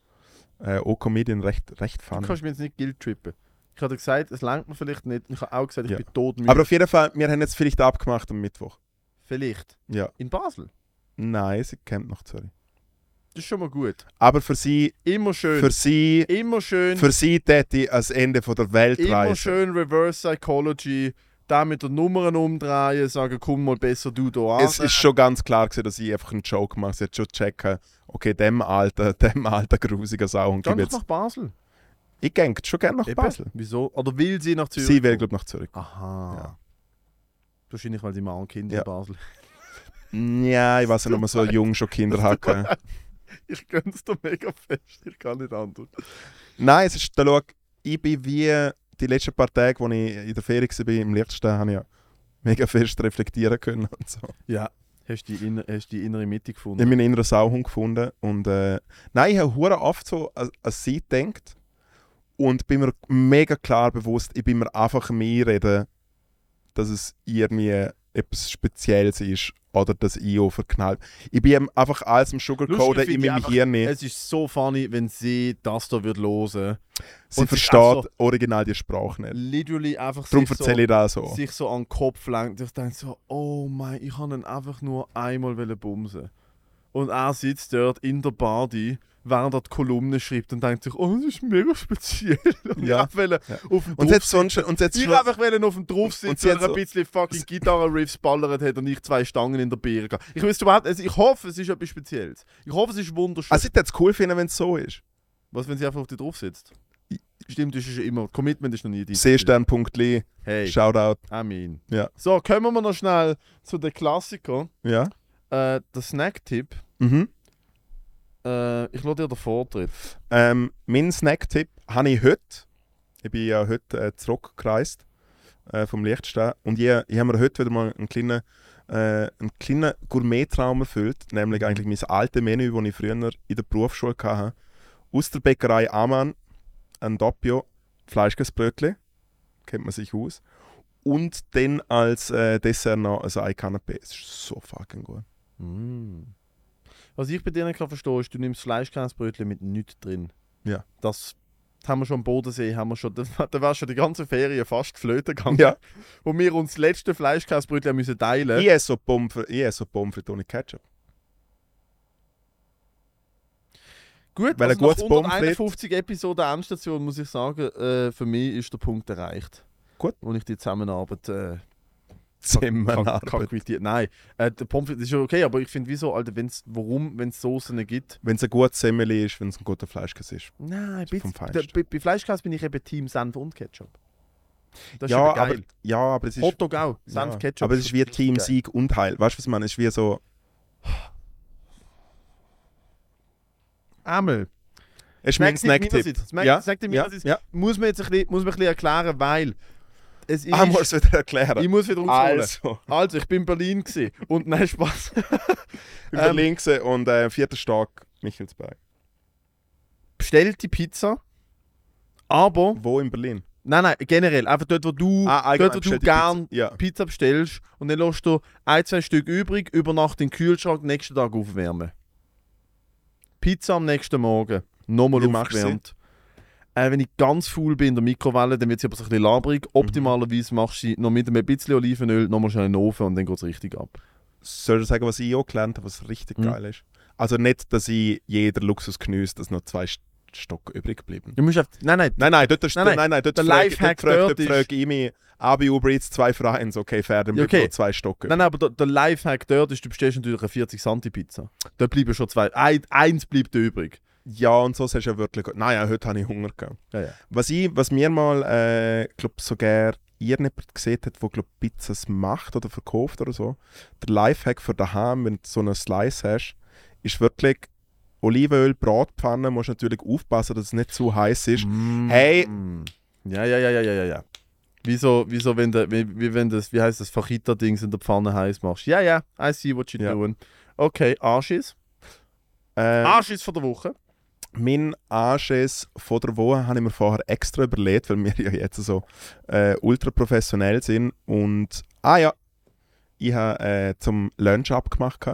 Äh, auch Comedian, recht, recht Du funny. kannst mir jetzt nicht guilt trippen. Ich habe gesagt, es langt mir vielleicht nicht. Ich habe auch gesagt, ich Ja. bin todmüde. Aber auf jeden Fall, wir haben jetzt vielleicht abgemacht am Mittwoch. vielleicht. Ja. In Basel. Nein, sie kennt noch Zürich. Das ist schon mal gut. Aber für sie, Immer schön. für sie, immer schön. für sie täte ich als Ende von der Welt immer reisen. schön Reverse Psychology. Da mit den Nummern umdrehen, sagen, komm mal besser du da an. es ist schon ganz klar gewesen, dass ich einfach einen Joke mache. Sie hat schon checken, okay, dem alten, <laughs> dem alten grusiger Sau und Geh gib doch jetzt. nach Basel. Ich gehe schon gerne nach Eben. Basel. Wieso? Oder will sie nach Zürich? Sie will, glaube ich, nach Zürich. Aha. Ja. Wahrscheinlich, weil sie mal ein Kind Ja. in Basel Ja, ich weiß nicht, ob man so <laughs> jung schon Kinder hat. gell. <laughs> Ich gönne es dir mega fest. Ich kann nicht anders. Nein, es ist, da schau, ich bin wie die letzten paar Tage, als ich in der Ferie war, im Liechtenstein, habe ich ja mega fest reflektieren können und so. Ja. Hast du die, inner, hast die innere Mitte Ich gefunden? habe meinen inneren Sauhund gefunden und äh, nein, ich habe hure oft so an, an sie gedacht und bin mir mega klar bewusst, ich bin mir einfach am Einreden, dass es irgendwie etwas Spezielles ist oder ich auch verknallt. Ich bin einfach alles im Sugarcoaten in meinem einfach, Hirn. Es ist so funny, wenn sie das da wird hören. Sie und versteht so- original die Sprache nicht. Literally einfach Darum erzähle so, ich das so. sich so an den Kopf lenkt. Ich denke so, oh mein, ich kann ihn einfach nur einmal bumsen. Und er sitzt dort in der Body, während er die Kolumne schreibt und denkt sich, oh, das ist mega speziell. <laughs> Und Ja. ich Ja. auf dem Und jetzt sonst und jetzt ich schon, einfach auf dem drauf Und sitzen und, hat ein bisschen fucking Gitarre-Riffs ballert hat und ich zwei Stangen in der Birne. Ich wüsste überhaupt, also ich hoffe, es ist etwas Spezielles. Ich hoffe, es ist wunderschön. also ich würde es cool finden, wenn es so ist. Was, wenn sie einfach auf dir drauf sitzt? Stimmt, das ist immer. Commitment ist noch nie die. Seestern.li, Hey, Shoutout. I mean. Ja. So, kommen wir noch schnell zu den Klassikern. Ja. Äh, der Snack-Tipp. Mhm. Äh, ich lasse dir den Vortritt. Ähm, mein Snack-Tipp habe ich heute. Ich bin ja heute äh, zurückgereist äh, vom Liechtenstein. Und ich, ich habe mir heute wieder mal einen kleinen, äh, einen kleinen Gourmet-Traum erfüllt. Nämlich eigentlich mein altes Menü, das ich früher in der Berufsschule hatte. Aus der Bäckerei Amann, ein Doppio, Fleischkäsebrötchen. Kennt man sich aus. Und dann als äh, Dessert noch ein Ei Canapé. Es ist so fucking gut. Mm. Was ich bei dir nicht kann verstehen ist, du nimmst Fleischkäsebrötchen mit nichts drin. Ja. Das haben wir schon am Bodensee, haben wir schon, <laughs> da, da war schon die ganze Ferien fast flöten gegangen. Ja. Wo wir uns das letzte Fleischkäsebrötchen müssen teilen Ich esse so Pommes so frites ohne Ketchup. Gut, Weil also ein gutes nach Pommes 151 Episoden Endstation muss ich sagen, äh, für mich ist der Punkt erreicht. Gut. Wo ich die Zusammenarbeit äh, quittieren. Nein, äh, der Pommes ist ja okay, aber ich finde, wieso, Alter, wenn's, warum, wenn es Soßen gibt? Wenn es ein gutes Semmeli ist, wenn es ein guter Fleischkäse ist. Nein, bitte, Feinsten. der, bei, bei Fleischkäse bin ich eben Team Senf und Ketchup. Das ist ja, aber, geil. ja, aber es ist. Hotdog auch, Senf, ja, Ketchup. aber es ist wie Team geil. Sieg und Heil. Weißt du, was ich meine? Es ist wie so. Einmal. Es ist mein Snack-Tipp. Snack- Ja, Snack-Tipp ja, ja. Muss man jetzt ein bisschen, muss man ein bisschen erklären, weil es ist... Ah, musst du wieder erklären. ich muss wieder aufholen. Also, Also, ich bin in Berlin gewesen. und nein, Spaß. <laughs> in Ähm, Berlin gewesen und äh, vierter Stock Michelsberg. Bestellt die Pizza, aber... Wo in Berlin? Nein, nein, generell. Einfach dort, wo du, Ah, dort, wo du bestellte gern Pizza. Ja. Pizza bestellst und dann lässt du ein, zwei Stück übrig, über Nacht in den Kühlschrank, nächsten Tag aufwärmen. Pizza am nächsten Morgen, nochmal Wie aufgewärmt. Äh, wenn ich ganz faul bin in der Mikrowelle, dann wird sie aber so ein bisschen labrig. Mhm. Optimalerweise machst du sie noch mit ein bisschen Olivenöl, nochmal schnell in den Ofen und dann geht es richtig ab. Soll ich sagen, was ich auch gelernt habe, was richtig Mhm. geil ist? Also nicht, dass ich jeder Luxus genieße, dass noch zwei St- Stock übrig geblieben. Du musst einfach, nein, nein, Nein, nein, dort, ist, Nein, nein, nein, nein, dort der frage- Lifehack dort frage- dort frage ich mich, AB Uber Eats, zwei für eins, okay, fair, dann Ja, bleibt okay. zwei Stocke. nein, nein, aber der, der Lifehack dort ist, du bestellst natürlich eine 40 Santi Pizza. Da bleiben schon zwei, ein, eins bleibt übrig. Ja, und so sagst du ja wirklich, nein, ja, heute habe ich Hunger gehabt. Ja, ja. Was, ich, was mir mal, äh, glaub, sogar irgendjemand gesehen hat, der glaub, Pizzas macht oder verkauft oder so, der Lifehack für daheim, wenn du so einen Slice hast, ist wirklich Olivenöl, Bratpfanne, musst natürlich aufpassen, dass es nicht zu heiß ist. Hey. Mm. Ja, ja, ja, ja, ja, ja, ja. Wieso, wieso wenn, der, wie, wie wenn das, wie heißt das, Fajita-Dings in der Pfanne heiß machst? Ja, ja, I see what you're Ja. doing. Okay, Arschiss. Äh, Arschiss von der Woche. Mein Anschiss von der Woche habe ich mir vorher extra überlegt, weil wir <laughs> ja jetzt so äh, ultra professionell sind. Und, ah ja, ich habe äh, zum Lunch abgemacht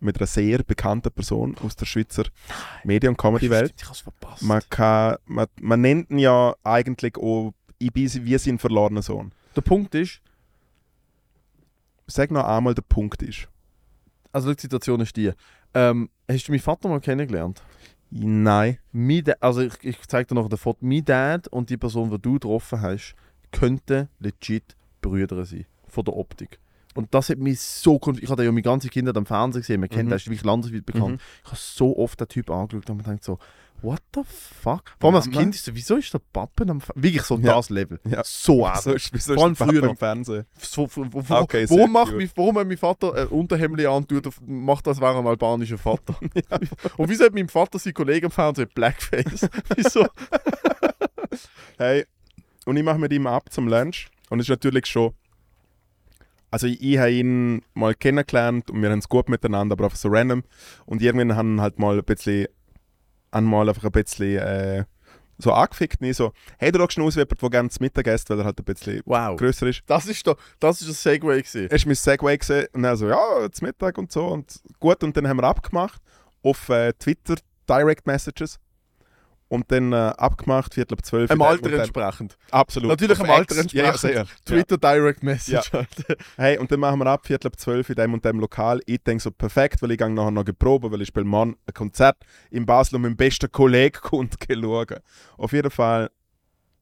mit einer sehr bekannten Person aus der Schweizer Medien- und Comedy-Welt. Ich. Man, kann, man, man nennt ihn ja eigentlich auch, ich bin wie sein verlorener Sohn. der Punkt ist, Sag noch einmal, der Punkt ist. also die Situation ist die. Ähm, hast du meinen Vater mal kennengelernt? Nein. Mein Dad, also ich, ich zeige dir noch ein Foto. Mein Dad und die Person, die du getroffen hast, könnten legit Brüder sein. Von der Optik. Und das hat mich so Ich hatte ja meine ganze Kinder am Fernsehen gesehen. Man kennt, Mhm. der ist wirklich landesweit bekannt. Mhm. Ich habe so oft den Typ angeschaut und man denkt so, what the fuck? Vor allem als. Kind ist so, wieso ist der Pappen am Fer Wirklich so Ja. das Level. Ja. So also. ist, wieso Vor allem ist früher im Fernsehen? So, wo, wo, Okay, warum, macht mein, warum hat mein Vater ein Unterhemd antut macht das, wäre ein albanischer Vater? <laughs> <laughs> Und wieso hat mein Vater sein Kollege im Fernsehen Blackface? <laughs> wieso? Hey, und ich mache mit ihm ab zum Lunch. Und es ist natürlich schon. Also, ich, ich habe ihn mal kennengelernt und wir haben es gut miteinander, aber einfach so random. Und irgendwann haben wir halt mal ein bisschen. Einmal einfach ein bisschen. Äh, so angefickt. Ich so, hey, du schaust aus wie jemand, der gerne zu Mittag isst, weil er halt ein bisschen Wow. grösser ist. Das ist doch, das ist ein Segway gewesen. Er ist mein Segway gesehen und er so, ja, zu Mittag und so. Und gut, und dann haben wir abgemacht auf äh, Twitter Direct Messages. Und dann äh, abgemacht, Viertel ab zwölf. Im dem Alter entsprechend. Absolut. Natürlich Auf im Alter. Ja, entsprechend. ja, sehr. Twitter Direct Message. Alter. Hey, und dann machen wir ab, Viertel ab zwölf in dem und dem Lokal. Ich denke so, perfekt, weil ich gehe nachher noch geprobt, weil ich spiele Mann ein Konzert in Basel und mein bester Kollege <laughs> kommt schauen. Auf jeden Fall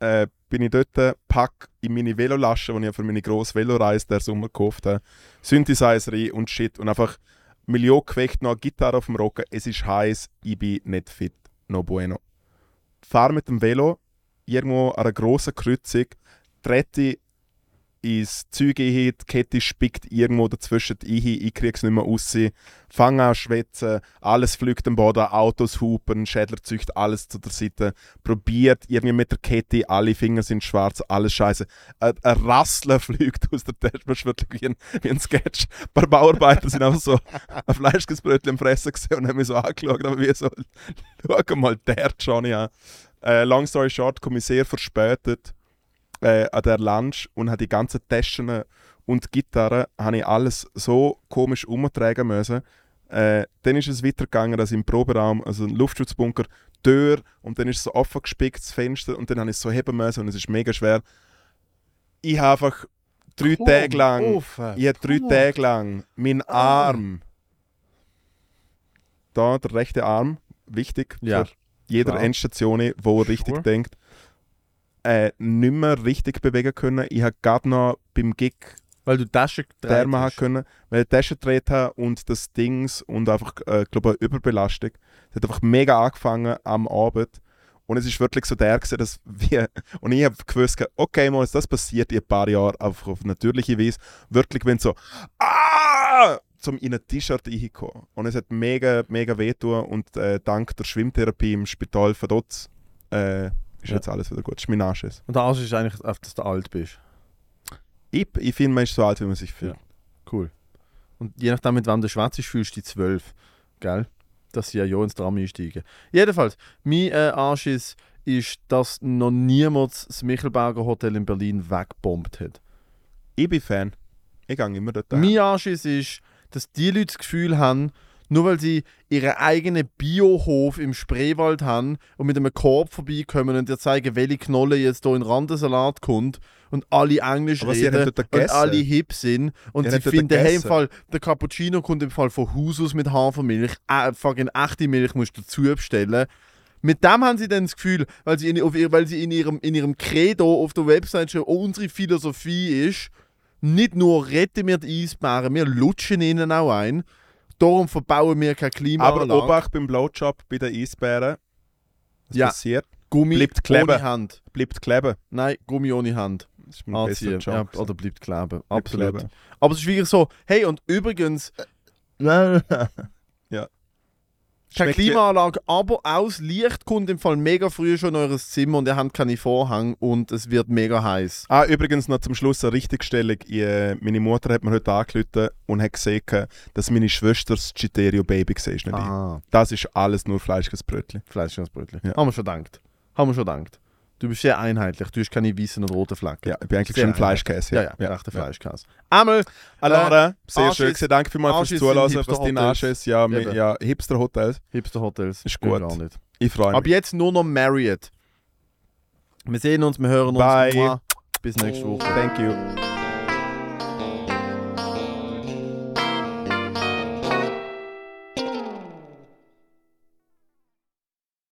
äh, bin ich dort, pack in meine Velolasche, die ich für meine grosse Veloreise der Sommer gekauft habe, Synthesizer rein und Shit und einfach Million geweckt, noch eine Gitarre auf dem Rocken. Es ist heiß, ich bin nicht fit, no bueno. Fahr mit dem Velo irgendwo an einer grossen Kreuzung, trete ins Zeug die Kette spickt irgendwo dazwischen ein, ich krieg's nicht mehr raus, fange an zu schwätzen, alles fliegt am Boden, Autos hupen, Schädler zücht alles zu der Seite, probiert irgendwie mit der Kette, alle Finger sind schwarz, alles scheiße. Ein, ein Rasseln <laughs> fliegt aus der Tasche, wirklich wie ein, wie ein Sketch. Ein paar Bauarbeiter sind einfach so <laughs> ein Fleischgesbrötchen Fressen gesehen und haben mich so angeschaut, aber wie so, <laughs> schau mal der Johnny an. Äh, long story short, komme ich sehr verspätet äh, an der Lunch und habe die ganzen Taschen und Gitarre habe ich alles so komisch umtragen müssen. Äh, dann ist es weitergegangen, dass im Proberaum, also ein Luftschutzbunker, Tür und dann ist es so offen gespickt, das Fenster und dann habe ich es so heben müssen und es ist mega schwer. Ich habe einfach drei Komm, Tage lang, auf. ich habe drei. Tage lang meinen Ah. Arm, da der rechte Arm, wichtig Ja, für jeder klar. Endstation, wo er richtig Sure. denkt, äh, nicht mehr richtig bewegen können. Ich habe gerade noch beim Gig Weil du Tasche gedreht hast. können, weil ich die Tasche gedreht habe und das Dings und einfach, äh, glaube eine Überbelastung. Es hat einfach mega angefangen am Abend. Und es ist wirklich so der, gewesen, dass wir, <laughs> und ich habe gewusst, okay, mal, das passiert in ein paar Jahren einfach auf natürliche Weise. Wirklich, wenn so, ah, zum in ein T-Shirt reinkommen. Und es hat mega, mega wehgetan und äh, dank der Schwimmtherapie im Spital von dort äh, ist Ja. jetzt alles wieder gut. Das ist mein Anschiss. Und der Arsch ist eigentlich, dass du alt bist. Ich, ich finde, man ist so alt, wie man sich fühlt. Cool. Und je nachdem, mit wem du schwätzt, fühlst du dich zwölf. Gell? Dass sie ja ja ins Tram einsteigen. Jedenfalls, mein äh, Anschiss ist, dass noch niemand das Michelberger Hotel in Berlin weggebombt hat. Ich bin Fan. Ich gehe immer dort. Mein Anschiss ist, dass die Leute das Gefühl haben, nur weil sie ihren eigenen Biohof im Spreewald haben und mit einem Korb vorbeikommen und dir zeigen, welche Knolle jetzt hier in Randensalat kommt und alle Englisch Aber reden und alle hip sind und Sie finden, hey, im. Fall, der Cappuccino kommt im Fall von Haus aus mit Hafermilch, äh, fucking echte Milch musst du dazu bestellen. Mit dem haben sie dann das Gefühl, weil sie in, auf weil sie in, ihrem, in ihrem Credo auf der Website schon unsere Philosophie ist, nicht nur retten wir die Eisbären, wir lutschen ihnen auch ein. Darum verbauen wir keine Aber Klimaanlage. Obacht beim Blowjob bei den Eisbären. Was Ja. passiert? Gummi bleibt kleben. ohne Hand. Bleibt kleben. Nein, Gummi ohne Hand. Das ist mein Anziehen. bester Ja, oder bleibt kleben. Bleibt Absolut. kleben. Aber es ist wirklich so, hey, und übrigens, Nein, <laughs> keine Klimaanlage, aber aus Licht kommt im Fall mega früh schon in eures Zimmer und ihr habt keine Vorhang und es wird mega heiß. Ah, übrigens noch zum Schluss eine Richtigstellung. Ich, äh, meine Mutter hat mir heute angerufen und hat gesehen, dass meine Schwester das Citerio Baby war. Nicht ich. Ah, Das ist alles nur Fleischkäsebrötchen. Fleisch ins Brötchen. Ja. Haben wir schon gedankt. Haben wir schon gedankt. Du bist sehr einheitlich, du hast keine weißen und roten Flecken. Ja, ich bin eigentlich Sehr schon Fleischkäse. ja, ja, ja echter Fleischkäse. Einmal, Allora, sehr Anschiss- schön. Danke vielmals fürs sind Was dein Hipster-Hotels. Anschiss? Ja, mi- Eben. ja Hipster-Hotels. Hipster-Hotels. Ist gut. Ich freue mich. Ab jetzt nur noch Marriott. Wir sehen uns, wir hören uns. Bye. Bis nächste Woche. Thank you.